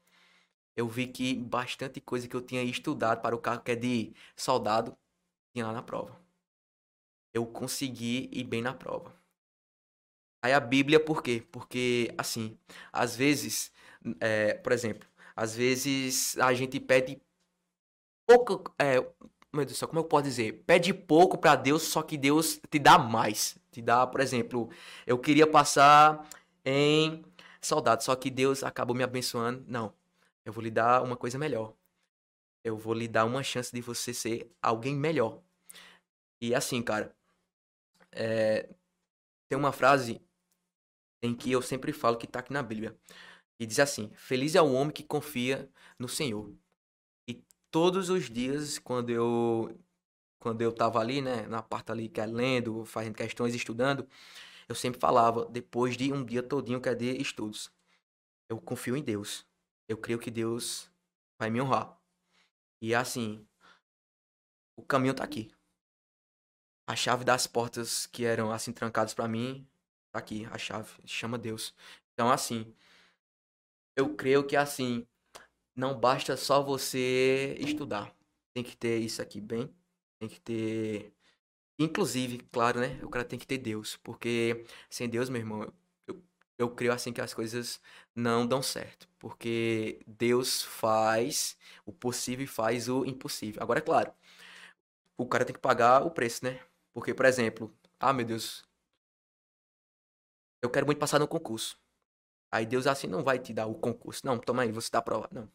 eu vi que bastante coisa que eu tinha estudado para o cargo que é de soldado tinha lá na prova. Eu consegui ir bem na prova. Aí a Bíblia, por quê? Porque, assim, às vezes, é, por exemplo, às vezes a gente pede pouco. É, meu Deus do céu, como eu posso dizer? Pede pouco para Deus, só que Deus te dá mais. Te dá, por exemplo, eu queria passar em soldado, só que Deus acabou me abençoando. Não, eu vou lhe dar uma coisa melhor. Eu vou lhe dar uma chance de você ser alguém melhor. E assim, cara, é... tem uma frase em que eu sempre falo que tá aqui na Bíblia. E diz assim: Feliz é o homem que confia no Senhor. Todos os dias, quando eu quando eu tava ali, né, na parte ali que é lendo, fazendo questões, estudando, eu sempre falava, depois de um dia todinho que é de estudos, eu confio em Deus. Eu creio que Deus vai me honrar. E assim, o caminho tá aqui. A chave das portas que eram assim trancadas para mim, tá aqui, a chave, chama Deus. Então assim, eu creio que assim, não basta só você estudar. Tem que ter isso aqui bem, tem que ter inclusive, claro, né? O cara tem que ter Deus, porque sem Deus, meu irmão, eu, eu creio assim que as coisas não dão certo, porque Deus faz o possível e faz o impossível. Agora, é claro, o cara tem que pagar o preço, né? Porque, por exemplo, ah, meu Deus, eu quero muito passar no concurso. Aí Deus assim não vai te dar o concurso. Não, toma aí, você dá a prova. Não.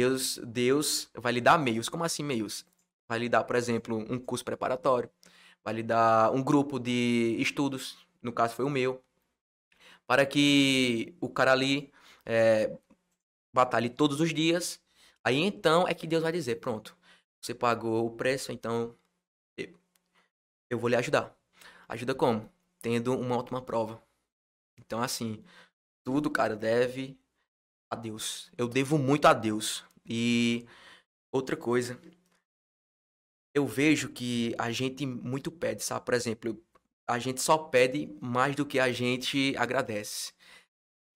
Deus, Deus vai lhe dar meios. Como assim meios? Vai lhe dar, por exemplo, um curso preparatório. Vai lhe dar um grupo de estudos. No caso foi o meu. Para que o cara ali é, batalhe todos os dias. Aí então é que Deus vai dizer, pronto. Você pagou o preço, então eu vou lhe ajudar. Ajuda como? Tendo uma última prova. Então, assim, tudo, cara, deve a Deus. Eu devo muito a Deus. E outra coisa, eu vejo que a gente muito pede, sabe? Por exemplo, a gente só pede mais do que a gente agradece.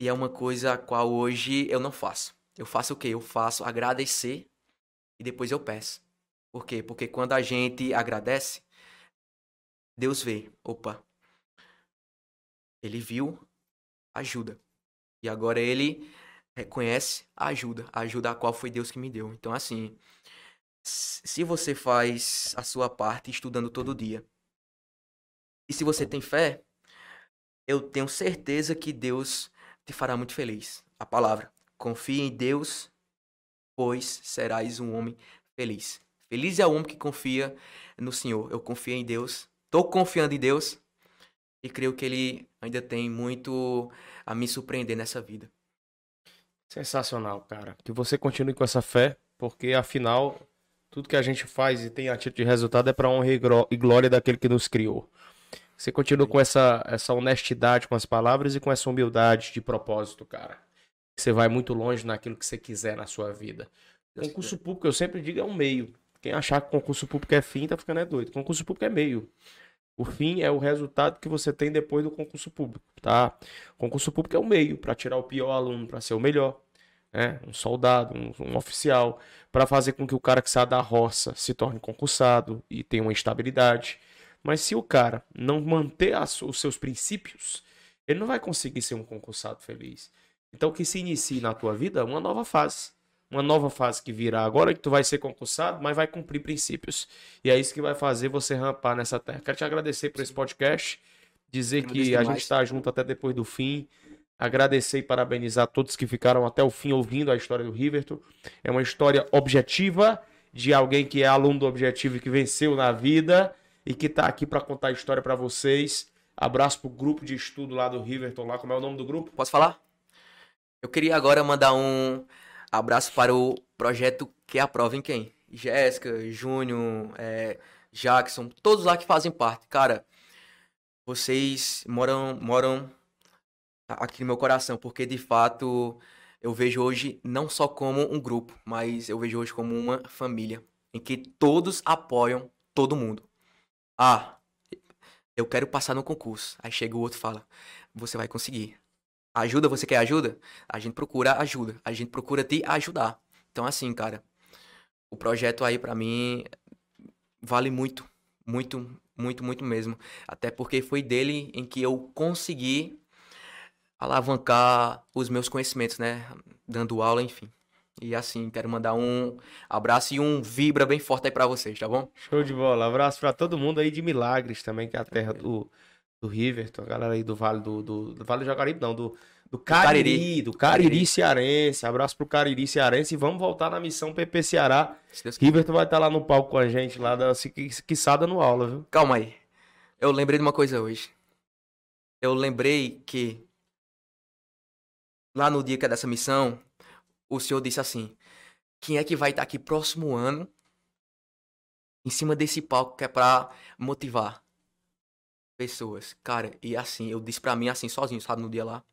E é uma coisa a qual hoje eu não faço. Eu faço o quê? Eu faço agradecer e depois eu peço. Por quê? Porque quando a gente agradece, Deus vê, opa, ele viu, ajuda. E agora ele reconhece a ajuda, a ajuda a qual foi Deus que me deu. Então, assim, se você faz a sua parte estudando todo dia, e se você tem fé, eu tenho certeza que Deus te fará muito feliz. A palavra, confie em Deus, pois serás um homem feliz. Feliz é o homem que confia no Senhor. Eu confio em Deus Estou confiando em Deus e creio que Ele ainda tem muito a me surpreender nessa vida. Sensacional, cara. Que você continue com essa fé, porque afinal, tudo que a gente faz e tem a título de resultado é para honra e glória daquele que nos criou. Você continua com essa, essa honestidade com as palavras e com essa humildade de propósito, cara. Você vai muito longe naquilo que você quiser na sua vida. Concurso público, eu sempre digo, é um meio. Quem achar que concurso público é fim, tá ficando é doido. Concurso público é meio. O fim é o resultado que você tem depois do concurso público, tá? Concurso público é o meio para tirar o pior aluno para ser o melhor, né? Um soldado, um, um oficial, para fazer com que o cara que sai da roça se torne concursado e tenha uma estabilidade. Mas se o cara não manter as, os seus princípios, ele não vai conseguir ser um concursado feliz. Então que se inicie na tua vida é uma nova fase uma nova fase que virá agora, que tu vai ser concursado, mas vai cumprir princípios. E é isso que vai fazer você rampar nessa terra. Quero te agradecer por esse podcast, dizer que a gente está junto até depois do fim. Agradecer e parabenizar todos que ficaram até o fim ouvindo a história do Riverton. É uma história objetiva de alguém que é aluno do objetivo e que venceu na vida e que está aqui para contar a história para vocês. Abraço pro grupo de estudo lá do Riverton, lá como é o nome do grupo? Posso falar? Eu queria agora mandar um Abraço para o projeto Que Aprovem Quem? Jéssica, Júnior, é, Jackson, todos lá que fazem parte. Cara, vocês moram, moram aqui no meu coração, porque de fato eu vejo hoje não só como um grupo, mas eu vejo hoje como uma família, em que todos apoiam todo mundo. Ah, eu quero passar no concurso. Aí chega o outro e fala: Você vai conseguir. Ajuda, você quer ajuda? A gente procura ajuda. A gente procura te ajudar. Então, assim, cara, o projeto aí para mim vale muito, muito, muito, muito mesmo. Até porque foi dele em que eu consegui alavancar os meus conhecimentos, né? Dando aula, enfim. E assim, quero mandar um abraço e um vibra bem forte aí para vocês, tá bom? Show de bola. Abraço para todo mundo aí de Milagres também, que é a terra do do Riverton, a galera aí do Vale do, do, do Vale do Jaguaribe, não, do, do Cariri, do Cariri, Cariri Cearense. Abraço pro Cariri Cearense e vamos voltar na missão PP Ceará. Riverton vai estar tá lá no palco com a gente, lá da quiçada no aula, viu? Calma aí. Eu lembrei de uma coisa hoje. Eu lembrei que lá no dia que é dessa missão, o senhor disse assim: quem é que vai estar aqui próximo ano em cima desse palco que é pra motivar pessoas. Cara, e assim, eu disse pra mim assim, sozinho, sabe, no dia lá.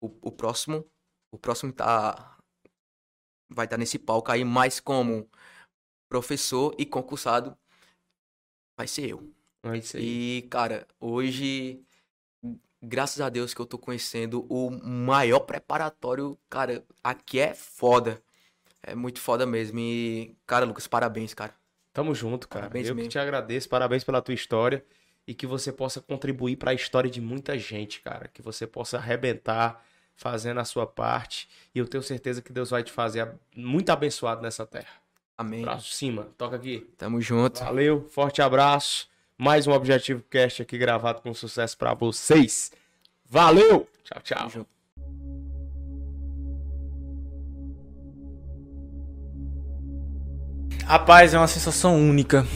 O, o próximo, o próximo tá. Vai estar nesse palco aí, mais como professor e concursado, vai ser eu. É. E, cara, hoje, graças a Deus que eu tô conhecendo o maior preparatório, cara, aqui é foda. É muito foda mesmo. E, cara, Lucas, parabéns, cara. Tamo junto, cara. Parabéns eu que mesmo. te agradeço, parabéns pela tua história e que você possa contribuir para a história de muita gente, cara. Que você possa arrebentar fazendo a sua parte e eu tenho certeza que Deus vai te fazer muito abençoado nessa terra. Amém. Pra cima, toca aqui. Tamo junto. Valeu, forte abraço. Mais um Objetivo Cast aqui gravado com sucesso pra vocês. Valeu! Tchau, tchau. Tamo junto. Rapaz, é uma sensação única.